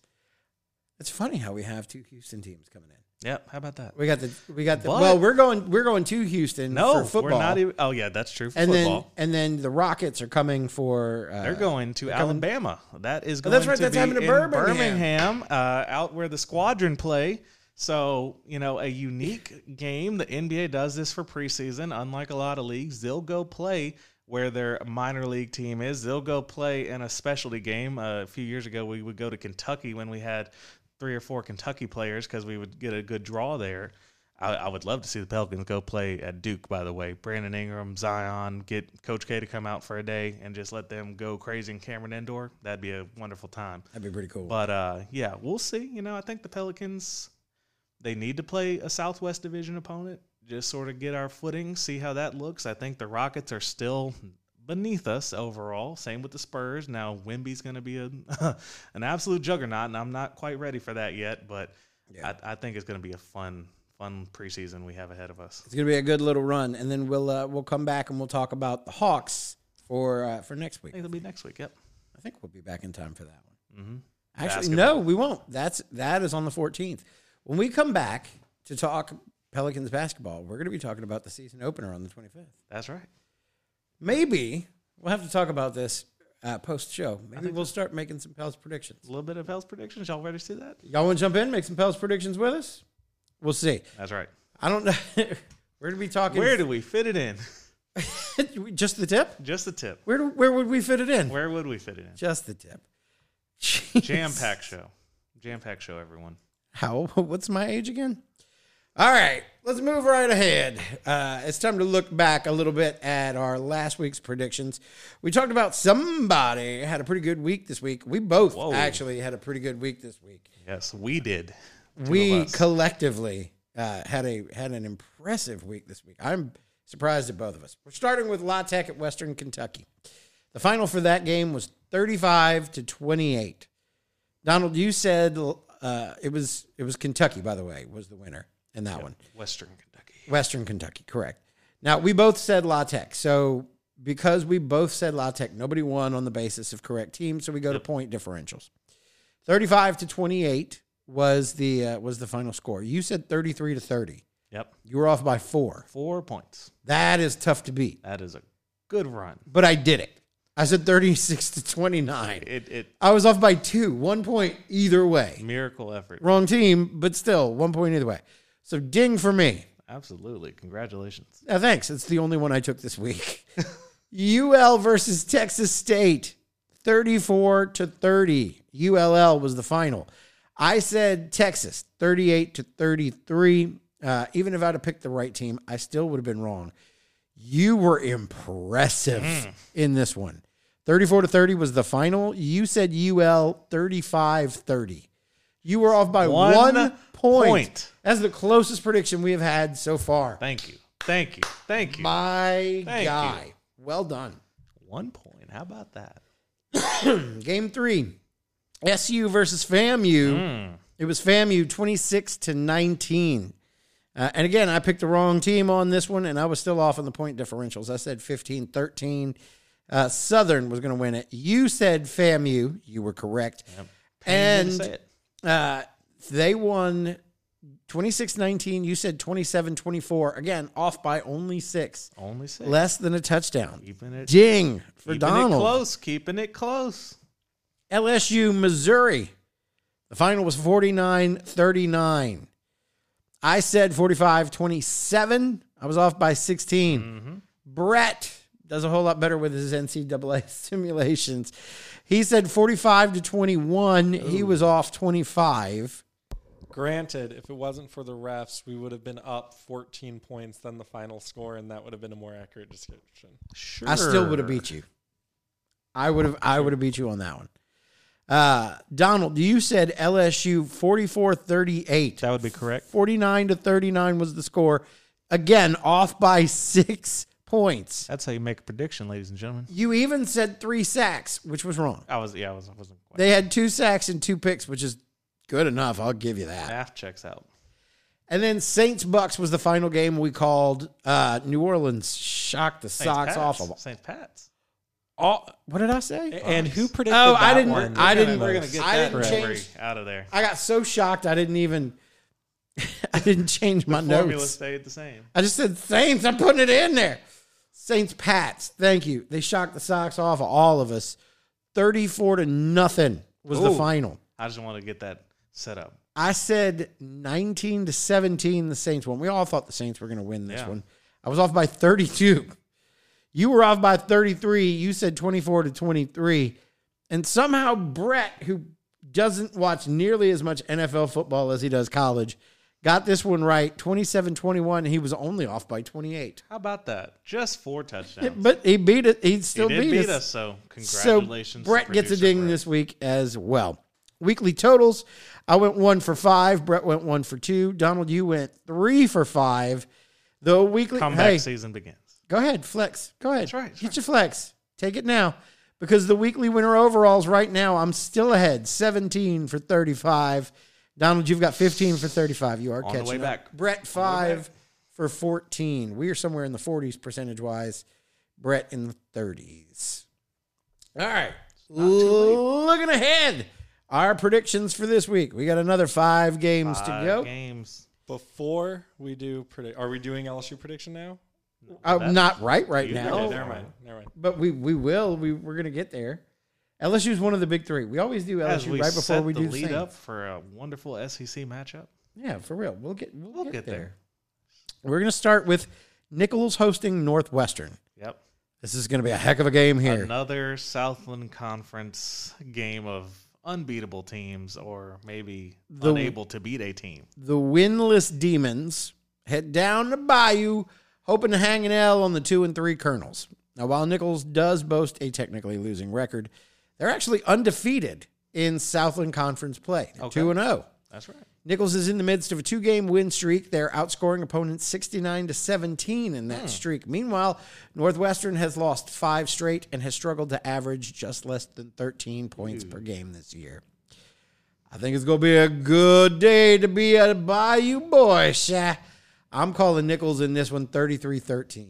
it's funny how we have two Houston teams coming in. Yep. How about that? We got the we got the but, well we're going we're going to Houston no, for football. We're not even, oh yeah, that's true. and football. then and then the Rockets are coming for uh, They're going to Alabama. Coming, that is going oh, that's right, to that's be happening in Birmingham, Birmingham uh, out where the squadron play. So, you know, a unique game. The NBA does this for preseason. Unlike a lot of leagues, they'll go play where their minor league team is. They'll go play in a specialty game. Uh, a few years ago, we would go to Kentucky when we had three or four Kentucky players because we would get a good draw there. I, I, would love to see the Pelicans go play at Duke. By the way, Brandon Ingram, Zion, get Coach K to come out for a day and just let them go crazy in Cameron Indoor. That'd be a wonderful time. That'd be pretty cool. But uh, yeah, we'll see. You know, I think the Pelicans they need to play a Southwest Division opponent. Just sort of get our footing, see how that looks. I think the Rockets are still beneath us overall. Same with the Spurs. Now Wemby's going to be a an absolute juggernaut, and I'm not quite ready for that yet. But yeah. I, I, think it's going to be a fun fun preseason we have ahead of us. It's going to be a good little run, and then we'll uh, we'll come back and we'll talk about the Hawks for uh, for next week. I think it'll be next week. Yep. I think we'll be back in time for that one. Mm-hmm. Actually, Basketball. no, we won't. That's that is on the 14th. When we come back to talk Pelicans basketball, we're going to be talking about the season opener on the 25th. That's right maybe we'll have to talk about this uh, post show. Maybe we'll start making some Pels predictions. A little bit of Pels predictions. Y'all ready to see that? Y'all want to jump in, make some Pels predictions with us? We'll see. That's right. I don't know. where do we talk? Where do we fit it in? Just the tip? Just the tip. Where do, where would we fit it in? Where would we fit it in? Just the tip. Jam pack show. Jam pack show, everyone. How? What's my age again? All right, let's move right ahead. Uh, it's time to look back a little bit at our last week's predictions. We talked about somebody had a pretty good week this week. We both Whoa. actually had a pretty good week this week. Yes, we did. we collectively uh, had a had an impressive week this week. I'm surprised at both of us. We're starting with La Tech at Western Kentucky. The final for that game was 35 to 28. Donald, you said uh, it was it was Kentucky, by the way, was the winner in that one. Western Kentucky. Western Kentucky, correct. Now we both said La Tech, so because we both said La Tech, nobody won on the basis of correct team, so we go to point differentials. Thirty-five to twenty-eight was the uh, was the final score. You said thirty-three to thirty. Yep. You were off by four. Four points. That is tough to beat, That is a good run. but I did it. I said thirty-six to twenty-nine. It it I was off by two, one point either way. miracle effort. Wrong team, but still one point either way. So ding for me. Absolutely. Congratulations. Uh, thanks. It's the only one I took this week. UL versus Texas State, 34 to 30. ULL was the final. I said Texas, 38 to 33. Uh, even if I'd have picked the right team, I still would have been wrong. You were impressive in this one. 34 to 30 was the final. You said UL 35 30. You were off by One one, point. point. That's the closest prediction we have had so far. Thank you. Thank you. Thank you. My Thank guy. you. Well done. One point. How about that? Game three SU versus FAMU. It was FAMU 26 to 19. Uh, and again, I picked the wrong team on this one, and I was still off on the point differentials. I said 15 13. Uh, Southern was going to win it. You said FAMU. You were correct. To And. Uh, they won 26 19. You said 27 24. Again, off by only six, only six. less than a touchdown. keeping it, Ding for keeping Donald. it close. Keeping it close. LSU, Missouri. The final was 49 39. I said 45 27. I was off by 16. Brett does a whole lot better with his NCAA simulations. He said 45 to 21. He was off 25. Granted, if it wasn't for the refs, we would have been up 14 points than the final score, and that would have been a more accurate description. Sure. I still would have beat you. I would have I would have beat you on that one. Uh, Donald, you said LSU 44-38. That would be correct. 49 to 39 was the score. Again, off by 6 points. That's how you make a prediction, ladies and gentlemen. You even said 3 sacks, which was wrong. I was yeah, I was I wasn't quite. They had 2 sacks and 2 picks, which is good enough. I'll give you that. Math checks out. And then Saints Bucks was the final game we called uh, New Orleans shocked the Saints socks Pats. off of Saints Pats. all. What did I say? And who predicted Oh, that I didn't- one? I didn't- We're gonna get I that didn't change- out of there. I got so shocked I didn't even I didn't change my Formula notes. stayed the same. I just said Saints. I'm putting it in there. Saints Pats. Thank you. They shocked the socks off of all of us. 34 to nothing was the final. I just want to get that set up. I said 19 to 17 the Saints won. We all thought the Saints were going to win this Yeah. one. I was off by 32. You were off by 33. You said 24 to 23. And somehow Brett, who doesn't watch nearly as much NFL football as he does college, got this one right 27 21. He was only off by 28. How about that? Just four touchdowns. But he beat it. He he still did beat, beat us. us, so So congratulations. to Brett gets a ding Brett. this week as well. Weekly totals. I went one for five. Brett went one for two. Donald, you went three for five. The weekly. comeback hey, season begins. go ahead, flex. Go ahead. That's right, that's Get your flex. Take it now. Because the weekly winner overalls right now, I'm still ahead. 17 for 35. Donald, you've got 15 for 35. You are On the catching way up. back. Brett, five for 14. We are somewhere in the 40s percentage wise. Brett in the 30s. All right. Looking ahead. Our predictions for this week. We got another five games to Five go. games. Before we do predict, are we doing LSU prediction now? Uh, That's- not right right You now. did Okay, it. never mind. Never mind. But we we will. We we're gonna get there. LSU is one of the big three. We always do LSU we right before we the do the lead up for a wonderful SEC matchup. Yeah, for real. We'll get we'll, We'll get, get there. there. We're gonna start with Nicholls hosting Northwestern. Yep. This is gonna be a heck of a game here. Another Southland Conference game of unbeatable teams, or maybe The- unable to beat a team. The winless Demons head down to Bayou, hoping to hang an L on the two and three Colonels. Now, while Nicholls does boast a technically losing record, they're actually undefeated in Southland Conference play. Okay. Two and zero. That's right. Nicholls is in the midst of a two-game win streak. They're outscoring opponents 69 to 17 in that hmm. streak. Meanwhile, Northwestern has lost 5 straight and has struggled to average just less than 13 points per game this year. I think it's going to be a good day to be a Bayou boy. I'm calling Nicholls in this one 33-13.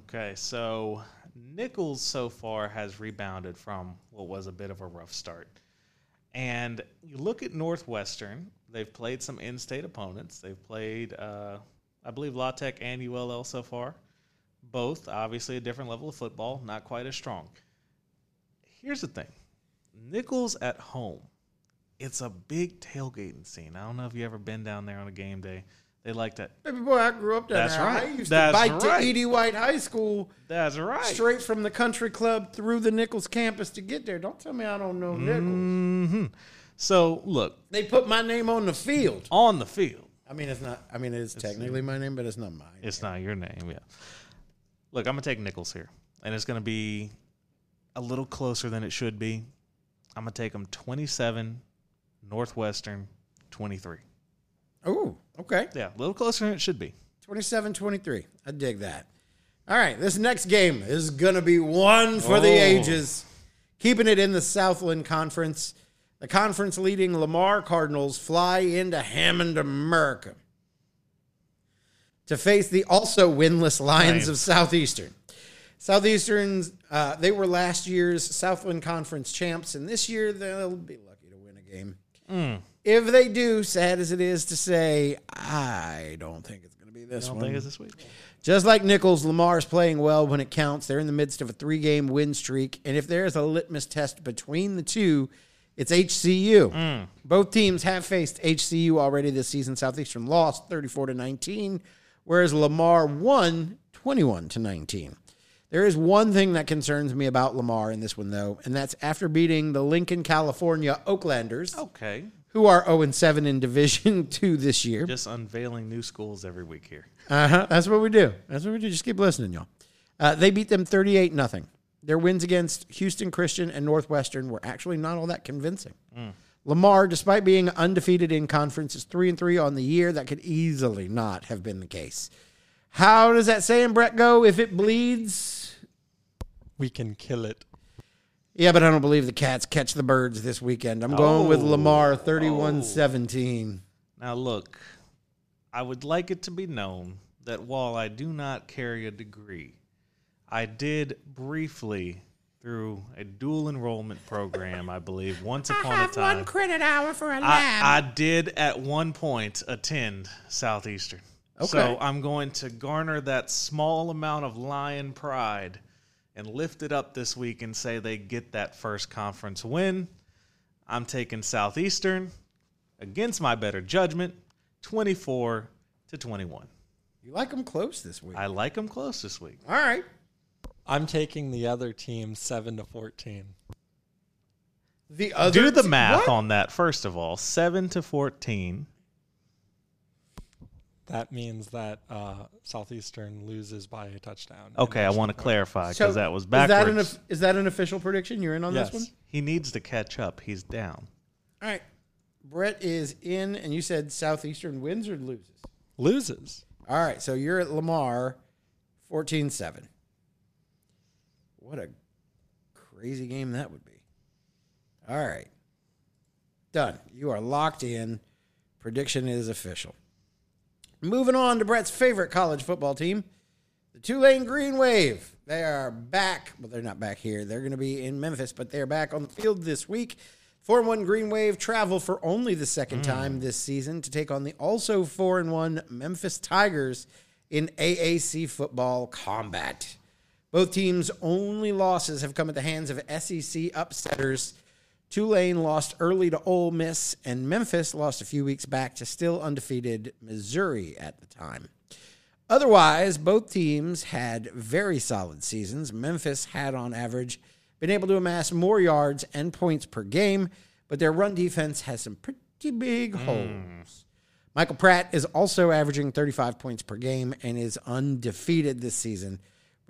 Okay, so Nicholls so far has rebounded from what was a bit of a rough start. And you look at Northwestern, they've played some in state opponents. They've played, uh, I believe, La Tech and ULL so far. Both, obviously, a different level of football, not quite as strong. Here's the thing Nicholls at home, it's a big tailgating scene. I don't know if you've ever been down there on a game day. They liked it. Baby boy, I grew up down That's there. right. I used That's to bike right. to E.D. White High School That's right. straight from the country club through the Nicholls campus to get there. Don't tell me I don't know Nicholls. hmm So, look, They put my name on the field. on the field, I mean, it's not. I mean, it is technically my name, but it's not mine. It's not your name, yeah. Look, I'm gonna take Nicholls here, and it's gonna be a little closer than it should be. I'm gonna take them 27, Northwestern 23. Oh, okay. Yeah, a little closer than it should be. 27 23. I dig that. All right, this next game is going to be one for the Oh. ages. Keeping it in the Southland Conference. The conference leading Lamar Cardinals fly into Hammond, America to face the also winless Lions Lions. of Southeastern. Southeastern's, uh, they were last year's Southland Conference champs, and this year they'll be lucky to win a game. If they do, sad as it is to say, I don't think it's going to be this I don't one. think it's this week. Just like Nicholls, Lamar's playing well when it counts. They're in the midst of a three game win streak. And if there's a litmus test between the two, it's HCU. Mm. Both teams have faced HCU already this season. Southeastern lost 34 to 19, whereas Lamar won 21 to 19. There is one thing that concerns me about Lamar in this one, though, and that's after beating the Lincoln, California Oaklanders, Okay, who are 0 and 7 in Division Two this year. just unveiling new schools every week here. Uh huh. That's what we do. That's what we do. Just keep listening, y'all. Uh, they beat them 38 nothing. Their wins against Houston Christian and Northwestern were actually not all that convincing. Lamar, despite being undefeated in conference, is three and three on the year. That could easily not have been the case. How does that saying, Brett, go? If it bleeds, We can kill it. Yeah, but I don't believe the Cats catch the birds this weekend. I'm going with Oh. Lamar 31 17. Now, look, I would like it to be known that while I do not carry a degree, I did briefly through a dual enrollment program, I believe, once upon a time. One credit hour for a lab. I did at one point attend Southeastern. Okay. So I'm going to garner that small amount of lion pride and lift it up this week and say they get that first conference win. I'm taking Southeastern against my better judgment, 24 to 21. You like them close this week. I like them close this week. All right. I'm taking the other team seven to fourteen. The other Do the math what? on that first of all. 7 to 14. That means that uh, Southeastern loses by a touchdown. Okay, I want to National clarify So, because that was Is that, backwards. an, is that an official prediction? You're in on Yes. this one? he needs to catch up. He's down. All right. Brett is in, and you said Southeastern wins or loses? loses. All right. So you're at Lamar 14 7. What a crazy game that would be. All right. Done. You are locked in. Prediction is official. Moving on to Brett's favorite college football team, the Tulane Green Wave. They are back. Well, they're not back here. They're going to be in Memphis, but they're back on the field this week. 4 1 Green Wave travel for only the second hmm. time this season to take on the also 4 1 Memphis Tigers in AAC football combat. Both teams' only losses have come at the hands of SEC upsetters. Tulane lost early to Ole Miss, and Memphis lost a few weeks back to still undefeated Missouri at the time. Otherwise, both teams had very solid seasons. Memphis had, on average, been able to amass more yards and points per game, but their run defense has some pretty big hmm. holes. Michael Pratt is also averaging 35 points per game and is undefeated this season,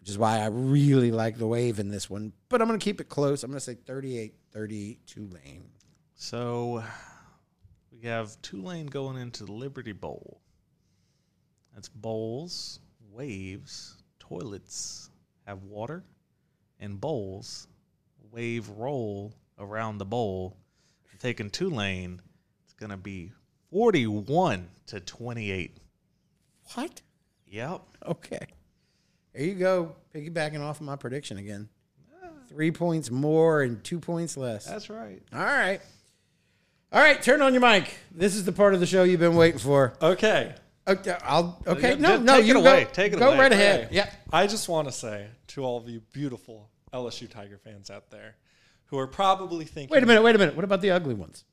which is why I really like the wave in this one. But I'm going to keep it close. I'm going to say 38 32 Tulane. So we have Tulane going into the Liberty Bowl. That's bowls, waves, toilets have water, and bowls wave roll around the bowl. Taking Tulane, it's going to be 41 to 28. What? Yep. Okay. There you go. Piggybacking off of my prediction again. Three points more and two points less. That's right. All right. All right, turn on your mic. This is the part of the show you've been waiting for. Okay. Okay, I'll. Okay, no, no, take it you away. go. Take it go away. right ahead. Yeah. I just want to say to all of you beautiful LSU Tiger fans out there who are probably thinking, Wait a minute. Wait a minute. What about the ugly ones?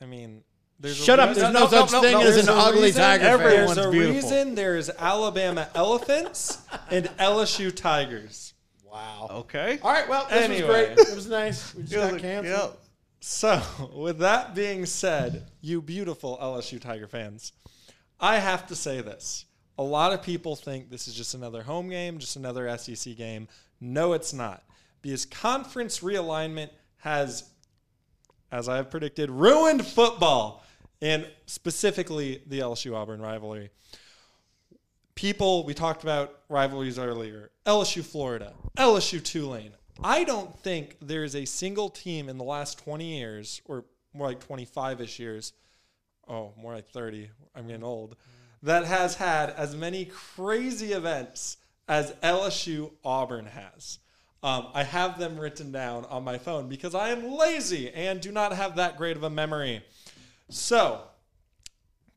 I mean, there's Shut up. There's no, no, such no, thing no, as an ugly reason- tiger fan. Everyone's There's a beautiful. reason there's Alabama Elephants and LSU Tigers. Wow. Okay. All right. Well, this Anyway. was great. It was nice. We just got Yep. canceled. So, with that being said, you beautiful LSU Tiger fans, I have to say this. A lot of people think this is just another home game, just another SEC game. No, it's not. Because conference realignment has, as I have predicted, ruined football and specifically the LSU Auburn rivalry. People, we talked about rivalries earlier LSU Florida, LSU Tulane. I don't think there is a single team in the last 20 years, or more like 25 ish years, oh, more like 30, I'm getting old, that has had as many crazy events as LSU Auburn has. Um, I have them written down on my phone because I am lazy and do not have that great of a memory. So,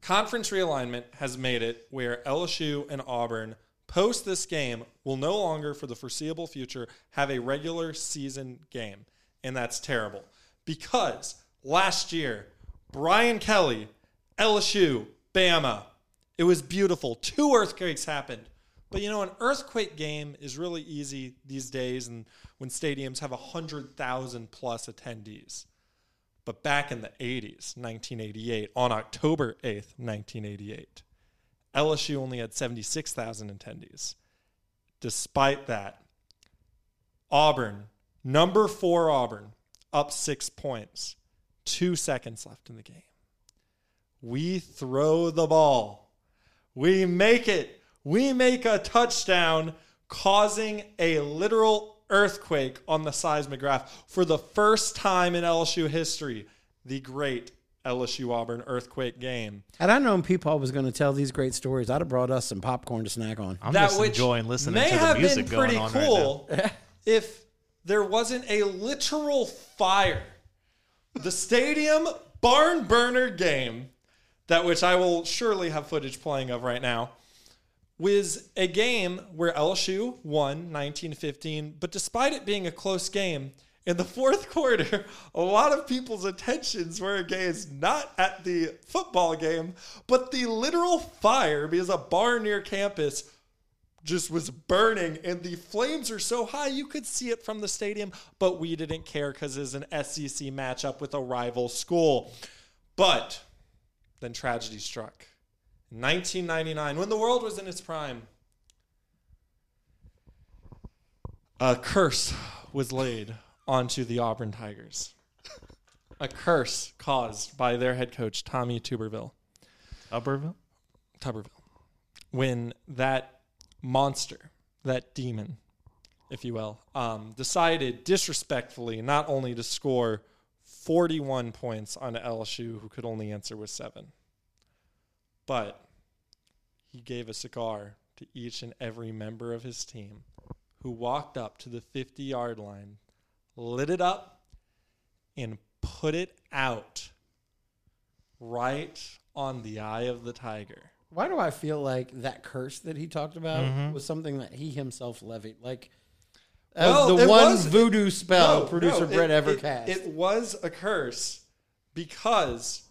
conference realignment has made it where LSU and Auburn post this game will no longer for the foreseeable future have a regular season game. And that's terrible. Because last year Brian Kelly LSU Bama it was beautiful. Two earthquakes happened. But you know an earthquake game is really easy these days and when stadiums have 100,000 plus attendees but back in the 80s, 1988, on October 8th, 1988, LSU only had 76,000 attendees. Despite that, Auburn, number four Auburn, up six points, two seconds left in the game. We throw the ball. We make it. We make a touchdown, causing a literal earthquake on the seismograph for the first time in LSU history. The great LSU Auburn earthquake game. Had I known Peepaw was going to tell these great stories, I'd have brought us some popcorn to snack on. I'm that just which enjoying listening may to the music been pretty going on right now. cool if there wasn't a literal fire. The stadium barn burner game, that which I will surely have footage playing of right now, was a game where LSU won 1915, but despite it being a close game, in the fourth quarter, a lot of people's attentions were engaged not at the football game, but the literal fire because a bar near campus just was burning and the flames are so high you could see it from the stadium, but we didn't care because it's an SEC matchup with a rival school. But then tragedy struck. In 1999, when the world was in its prime, a curse was laid onto the Auburn Tigers. A curse caused by their head coach, Tommy Tuberville. Tuberville? Tuberville. When that monster, that demon, if you will, um, decided disrespectfully not only to score 41 points on LSU, who could only answer with seven, but he gave a cigar to each and every member of his team who walked up to the 50 yard line, lit it up, and put it out right on the eye of the tiger. Why do I feel like that curse that he talked about was something that he himself levied? Like uh, Well, the one was- voodoo spell No, producer no, Brett it- ever it- cast. It was a curse because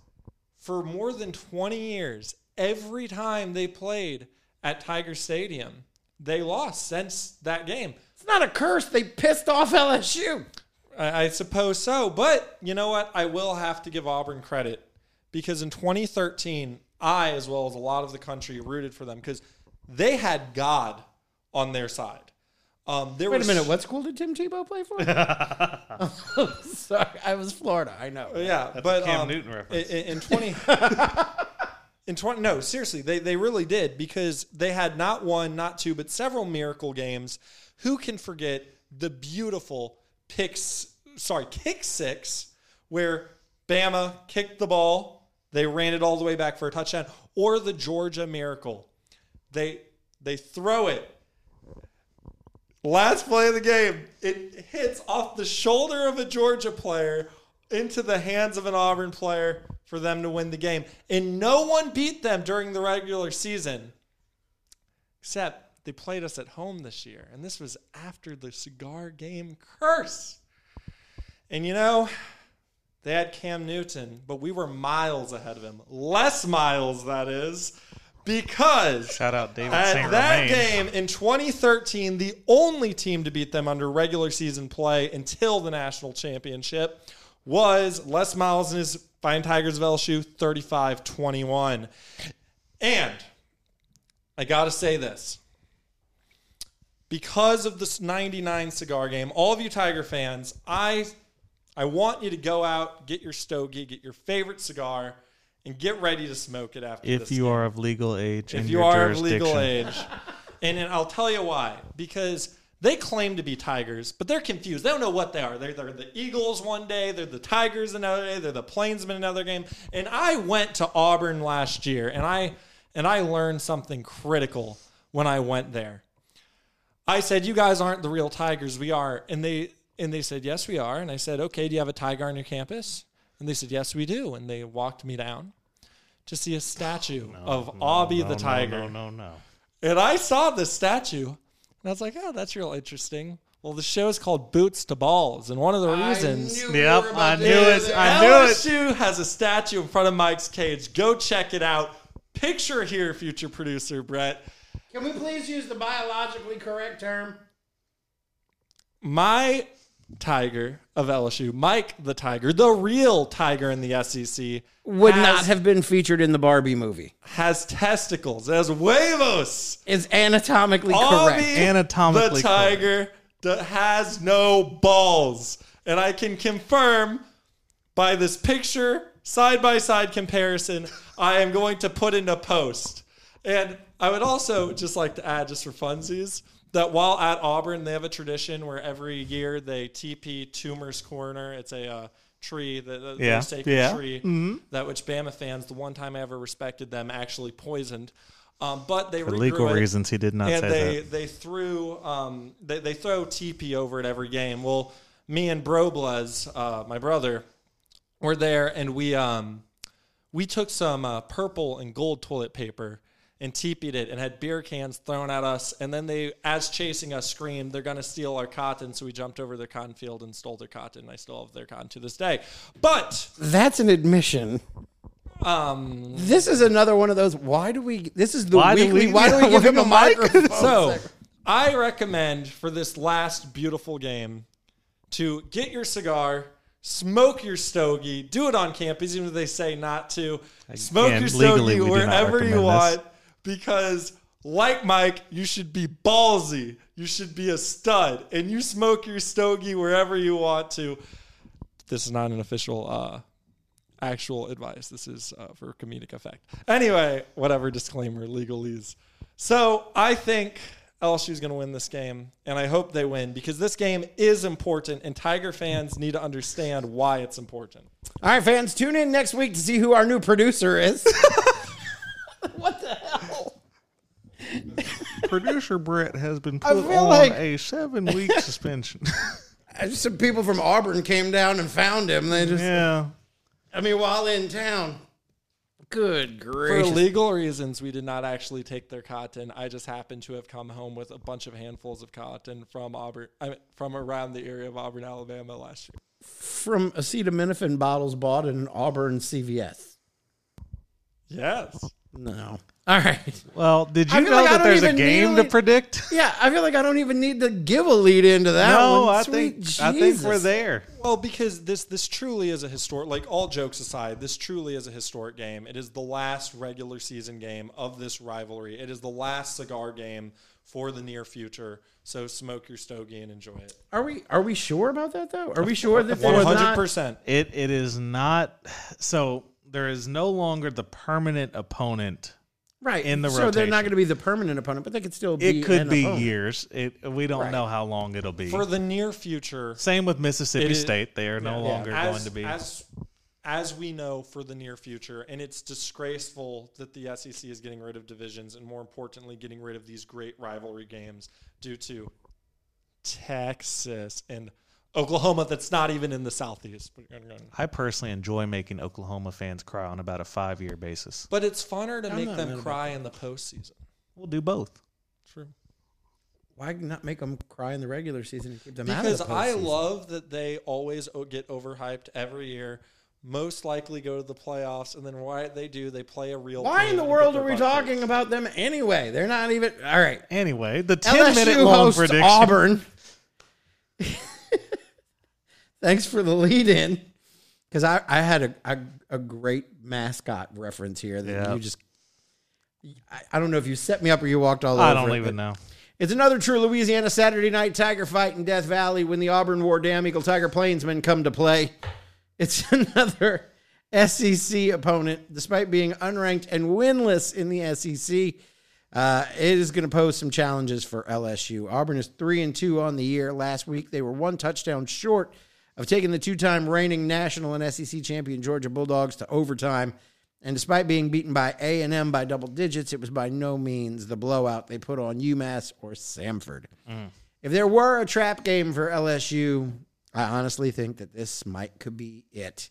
for more than 20 years, every time they played at Tiger Stadium, they lost since that game. it's not a curse. They pissed off LSU. I, I suppose so. But you know what? I will have to give Auburn credit because in 2013, I, as well as a lot of the country, rooted for them because they had God on their side. Um, there Wait a minute. What school did Tim Tebow play for? oh, sorry, I was Florida. I know. Yeah, That's but a Cam um, Newton reference. In, in twenty, in twenty, no, seriously, they they really did because they had not one, not two, but several miracle games. Who can forget the beautiful picks? Sorry, kick six, where Bama kicked the ball, they ran it all the way back for a touchdown, or the Georgia miracle, they they throw it. Last play of the game, it hits off the shoulder of a Georgia player into the hands of an Auburn player for them to win the game. And no one beat them during the regular season, except they played us at home this year. And this was after the cigar game curse. And you know, they had Cam Newton, but we were miles ahead of him. Less miles, that is, because Shout out David at St. that Romain. game in 2013, the only team to beat them under regular season play until the national championship was Les Miles and his Fine Tigers of LSU 35 21. And I got to say this because of this 99 cigar game, all of you Tiger fans, I I want you to go out, get your stogie, get your favorite cigar, and get ready to smoke it after If you game are of legal age, if you are of legal age. And, and I'll tell you why. Because they claim to be tigers, but they're confused. They don't know what they are. They're, they're the Eagles one day, they're the Tigers another day, they're the Plainsmen another game. And I went to Auburn last year, and I and I learned something critical when I went there. I said, "You guys aren't the real Tigers. We are." And they and they said, "Yes, we are." And I said, "Okay, do you have a tiger on your campus?" And they said, "Yes, we do." And they walked me down to see a statue of Aubie No, the no, tiger. No, no, no. And I saw the statue, and I was like, "Oh, that's real interesting." Well, the show is called Boots to Balls, and one of the reasons I knew Yep, we I knew do it. that. I knew it. LSU has a statue in front of Mike's cage. Go check it out. Picture here, future producer Brett. Can we please use the biologically correct term? My tiger of LSU, Mike the tiger, the real tiger in the SEC, Would has, not have been featured in the Barbie movie. has testicles. It has huevos. Is anatomically Aubie, correct. Anatomically the tiger that has no balls, and I can confirm by this picture side by side comparison. I am going to put in a post, and I would also just like to add, just for funsies, that while at Auburn, they have a tradition where every year they TP Toomer's Corner. It's a uh, tree, the, the Yeah, sacred yeah. tree that which Bama fans, the one time I ever respected them, actually poisoned. Um, but they For legal it reasons, he did not and say they that. they threw um they, they throw TP over at every game. Well, me and Broblez, uh, my brother, were there, and we um we took some uh, purple and gold toilet paper and TP'd it and had beer cans thrown at us. And then they, as chasing us, screamed, they're going to steal our cotton. So we jumped over their cotton field and stole their cotton. I still have their cotton to this day. But That's an admission. um, This is another one of those. Why do we? This is the Why do we- why do we give him a mic? microphone? So? I recommend for this last beautiful game to get your cigar, smoke your stogie, do it on campus, even if they say not to. Smoke Again, your legally, stogie we wherever you recommend want because, like Mike, you should be ballsy. You should be a stud, and you smoke your stogie wherever you want to. This is not an official uh, actual advice. This is uh, for comedic effect. Anyway, whatever disclaimer, legalese. So I think LSU is going to win this game, and I hope they win because this game is important, and Tiger fans need to understand why it's important. all right, fans, tune in next week to see who our new producer is. what the hell? Producer Brett has been put on like- a seven week suspension. Some people from Auburn came down and found him. They just, yeah. I mean, while in town. Good gracious. For legal reasons, we did not actually take their cotton. I just happened to have come home with a bunch of handfuls of cotton from Auburn, I mean, from around the area of Auburn, Alabama last year. From acetaminophen bottles bought in an Auburn CVS. Yes. No. All right. Well, did you know like that there's a game to predict? Yeah, I feel like I don't even need to give a lead into that no, one. I Sweet think I think we're there. Well, because this this truly is a historic. Like all jokes aside, this truly is a historic game. It is the last regular season game of this rivalry. It is the last cigar game for the near future. So smoke your stogie and enjoy it. Are we are we sure about that though? Are we sure that one hundred percent? It it is not so there is no longer the permanent opponent. Right. in the so they're not going to be the permanent opponent, but they could still be. It could an be opponent. years. It we don't Right. know how long it'll be. For the near future, Same with Mississippi It is- State. They are no Yeah. longer as, going to be. as as we know for the near future and it's disgraceful that the SEC is getting rid of divisions and more importantly getting rid of these great rivalry games due to Texas and Oklahoma that's not even in the southeast I personally enjoy making Oklahoma fans cry on about a five year basis. but it's funner to I'm make them cry in the postseason We'll do both. true Why not make them cry in the regular season and keep them out because of the I love that they always get overhyped every year most likely go to the playoffs and then why they do they play a real Why in the world are we butt kicked. talking about them anyway? They're not even. All right. Anyway, the 10 LSU minute long prediction. Auburn. Thanks for the lead in. Because I, I had a, a, a great mascot reference here that Yeah. you just. I, I don't know if you set me up or you walked all over. I don't it, even know. It's another true Louisiana Saturday night tiger fight in Death Valley when the Auburn War Damn Eagle Tiger Plainsmen come to play. It's another SEC opponent, despite being unranked and winless in the SEC. Uh, it is going to pose some challenges for LSU. Auburn is three and two on the year. Last week they were one touchdown short of taking the two-time reigning national and SEC champion Georgia Bulldogs to overtime. And despite being beaten by A and M by double digits, it was by no means the blowout they put on UMass or Samford. Mm. If there were a trap game for LSU, I honestly think that this might could be it.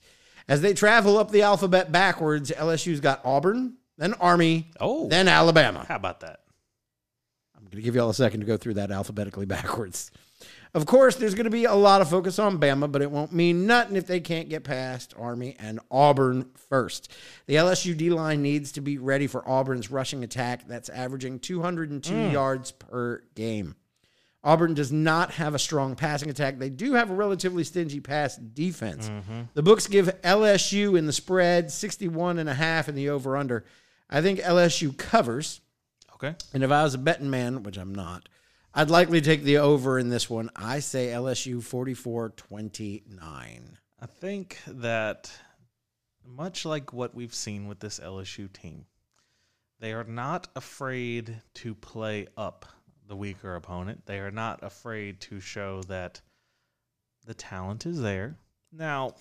As they travel up the alphabet backwards, LSU's got Auburn, then Army, Oh. then Alabama. How about that? I'm going to give you all a second to go through that alphabetically backwards. Of course, there's going to be a lot of focus on Bama, but it won't mean nothing if they can't get past Army and Auburn first. The LSU D line needs to be ready for Auburn's rushing attack that's averaging 202 hmm. yards per game. Auburn does not have a strong passing attack. They do have a relatively stingy pass defense. Mm-hmm. The books give LSU in the spread 61 and a half in the over under. I think LSU covers. Okay. And if I was a betting man, which I'm not, I'd likely take the over in this one. I say LSU 44 29. I think that much like what we've seen with this LSU team, they are not afraid to play up the weaker opponent. They are not afraid to show that the talent is there. Now,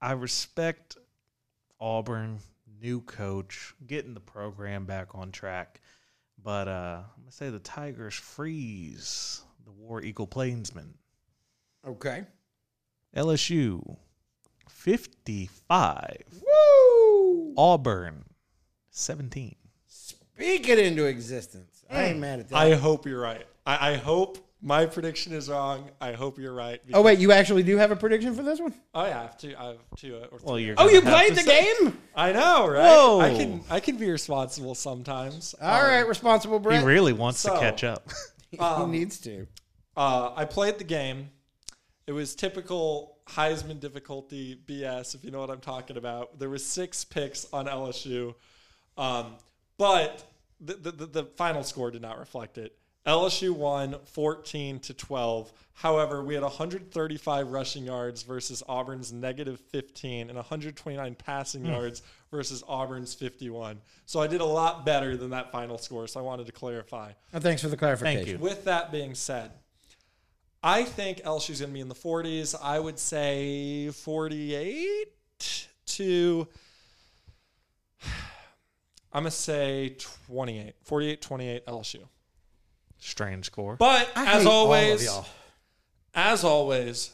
I respect Auburn, new coach, getting the program back on track. But uh, I'm going to say the Tigers freeze the War Eagle Plainsmen. Okay. LSU 55. Woo! Auburn 17. Speak it into existence. I ain't mad at that. I hope you're right. I, I hope my prediction is wrong. I hope you're right. oh, wait, you actually do have a prediction for this one? I have to. I have two. Or three. Well, you're Oh, gonna you have played to the say- game? I know, right? Whoa. I can. I can be responsible sometimes. All Um, right, responsible He Brett. really wants So- to catch up. he um, needs to. Uh, I played the game. It was typical Heisman difficulty BS, if you know what I'm talking about. There was six picks on LSU, um, but the, the the the final score did not reflect it. LSU won 14 to 12. However, we had 135 rushing yards versus Auburn's negative 15 and 129 passing hmm. yards versus Auburn's 51. So I did a lot better than that final score. So I wanted to clarify. Oh, thanks for the clarification. Thank you. With that being said, I think LSU's going to be in the 40s. I would say 48 to I'm going to say 28. 48 28 LSU. Strange score. But I as hate all of always, y'all. as always,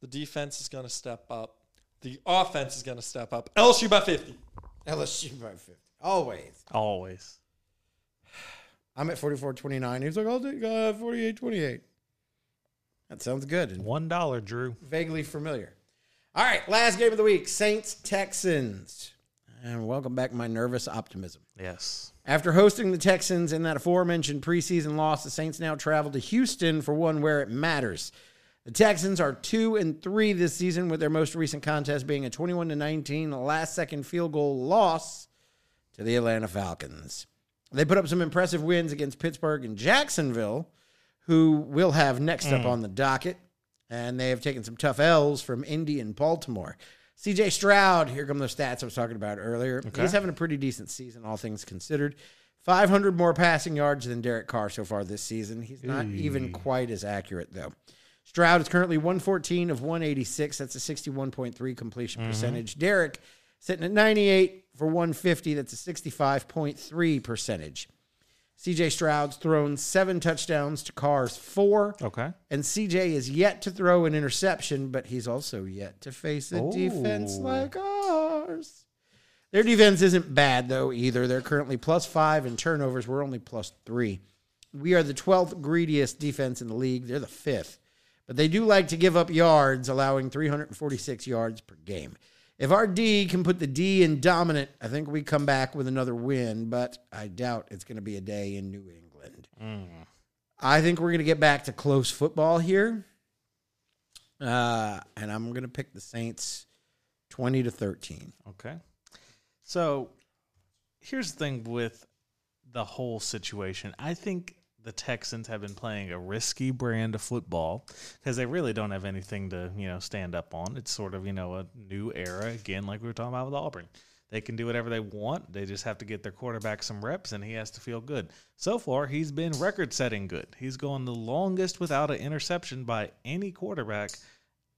the defense is going to step up. The offense is going to step up. LSU by 50. LSU by 50. Always. Always. I'm at 44 29. He's like, I'll take uh, 48 28. That sounds good and One dollar, Drew. vaguely familiar. All right, last game of the week Saints Texans. And welcome back, my nervous optimism. Yes. After hosting the Texans in that aforementioned preseason loss, the Saints now travel to Houston for one where it matters. The Texans are two and three this season, with their most recent contest being a 21 to 19 last second field goal loss to the Atlanta Falcons. They put up some impressive wins against Pittsburgh and Jacksonville, who we'll have next up mm. on the docket. And they have taken some tough L's from Indy and Baltimore. CJ Stroud, here come those stats I was talking about earlier. He's having a pretty decent season, all things considered. 500 more passing yards than Derek Carr so far this season. He's not even quite as accurate, though. Stroud is currently 114 of 186. That's a 61.3 completion mm-hmm. percentage. Derek sitting at 98 for 150. That's a 65.3 percentage. CJ Stroud's thrown seven touchdowns to Carr's four. Okay. And CJ is yet to throw an interception, but he's also yet to face a defense like ours. Their defense isn't bad, though, either. They're currently plus five in turnovers. We're only plus three. We are the 12th greediest defense in the league. They're the fifth. But they do like to give up yards, allowing 346 yards per game. If our D can put the D in dominant, I think we come back with another win, but I doubt it's going to be a day in New England. I think we're going to get back to close football here. Uh, and I'm going to pick the Saints 20 to 13. Okay. So here's the thing with the whole situation. I think the Texans have been playing a risky brand of football because they really don't have anything to, you know, stand up on. It's sort of, you know, a new era again, like we were talking about with Auburn. They can do whatever they want. They just have to get their quarterback some reps and he has to feel good. So far, he's been record setting good. He's going the longest without an interception by any quarterback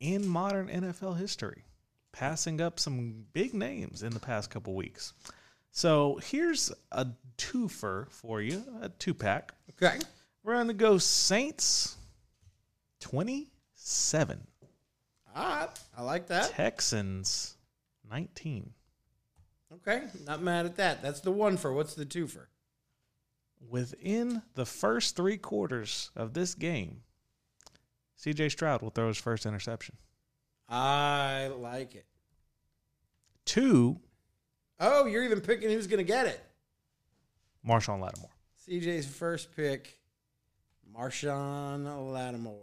in modern NFL history passing up some big names in the past couple weeks. So here's a twofer for you, a two pack. Okay. We're going to go Saints 27, All right. I like that. Texans 19. Okay. Not mad at that. That's the one for. What's the two for? Within the first three quarters of this game, CJ Stroud will throw his first interception. I like it. Two, Oh, you're even picking who's going to get it. Marshon Lattimore. CJ's first pick, Marshon Lattimore.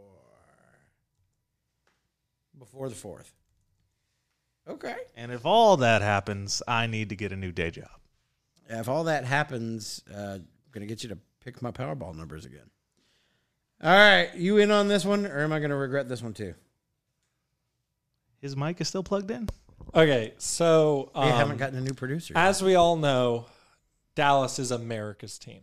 Before the fourth. Okay. And if all that happens, I need to get a new day job. If all that happens, uh, I'm going to get you to pick my Powerball numbers again. All right. You in on this one, or am I going to regret this one too? His mic is still plugged in? Okay, so We um, haven't gotten a new producer. yet. as we all know, Dallas is America's team.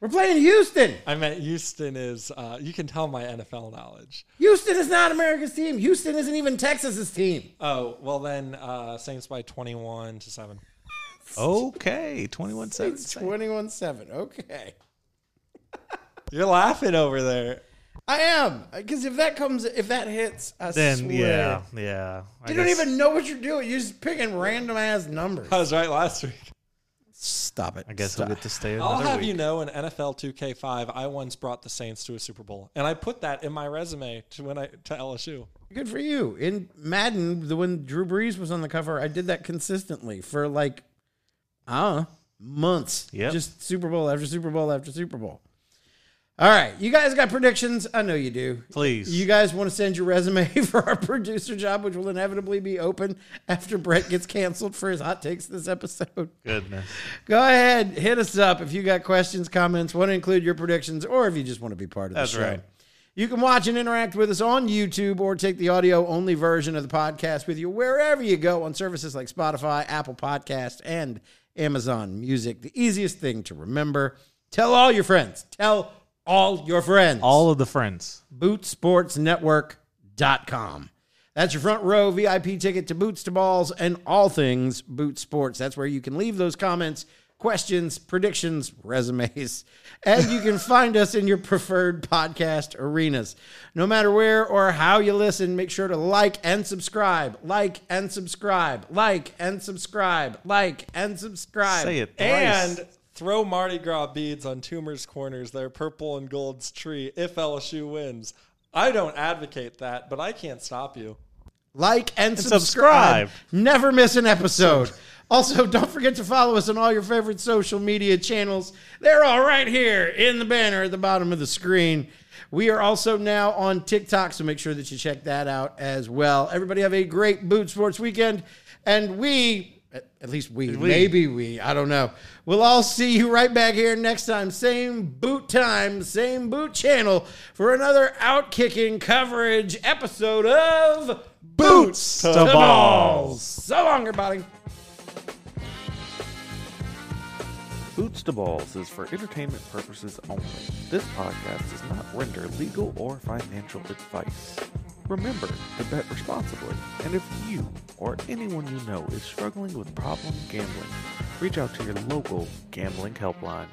We're playing Houston. I meant Houston is. Uh, you can tell my NFL knowledge. Houston is not America's team. Houston isn't even Texas's team. Oh well, then uh, Saints by twenty-one to seven. Okay, 21 7. 21 7. Okay. You're laughing over there. I am. Because if that comes, if that hits, I Then, swear. yeah, yeah. I You don't even know what you're doing. You're just picking random ass numbers. I was right last week. Stop it. I guess Stop. we'll get to stay another I'll have week. you know, in NFL 2K5, I once brought the Saints to a Super Bowl, and I put that in my resume to when I to LSU. Good for you. In Madden, the when Drew Brees was on the cover, I did that consistently for like, I don't know, months. Yeah. Just Super Bowl after Super Bowl after Super Bowl. All right. You guys got predictions? I know you do. Please. You guys want to send your resume for our producer job, which will inevitably be open after Brett gets canceled for his hot takes this episode. Goodness. Go ahead, hit us up if you got questions, comments, want to include your predictions, or if you just want to be part of That's the show. right. You can watch and interact with us on YouTube or take the audio only version of the podcast with you wherever you go on services like Spotify, Apple Podcast, and Amazon Music. The easiest thing to remember tell all your friends. Tell all your friends. All of the friends. BootSportsNetwork.com. That's your front row VIP ticket to Boots to Balls and all things Boot Sports. That's where you can leave those comments, questions, predictions, resumes, and you can find us in your preferred podcast arenas. No matter where or how you listen, make sure to like and subscribe, like and subscribe, like and subscribe, like and subscribe. Say it. And throw Mardi Gras beads on Toomer's Corners, their purple and gold's tree, if LSU wins. I don't advocate that, but I can't stop you. like and, subscribe. subscribe. Never miss an episode. Also, don't forget to follow us on all your favorite social media channels. They're all right here in the banner at the bottom of the screen. We are also now on TikTok, so make sure that you check that out as well. Everybody have a great Boot Sports weekend, and we At, at least we, maybe we, I don't know. We'll all see you right back here next time. Same boot time, same boot channel for another outkicking coverage episode of Boots to Balls. So long, everybody. Boots to Balls is for entertainment purposes only. This podcast does not render legal or financial advice. Remember to bet responsibly, and if you or anyone you know is struggling with problem gambling, reach out to your local gambling helpline.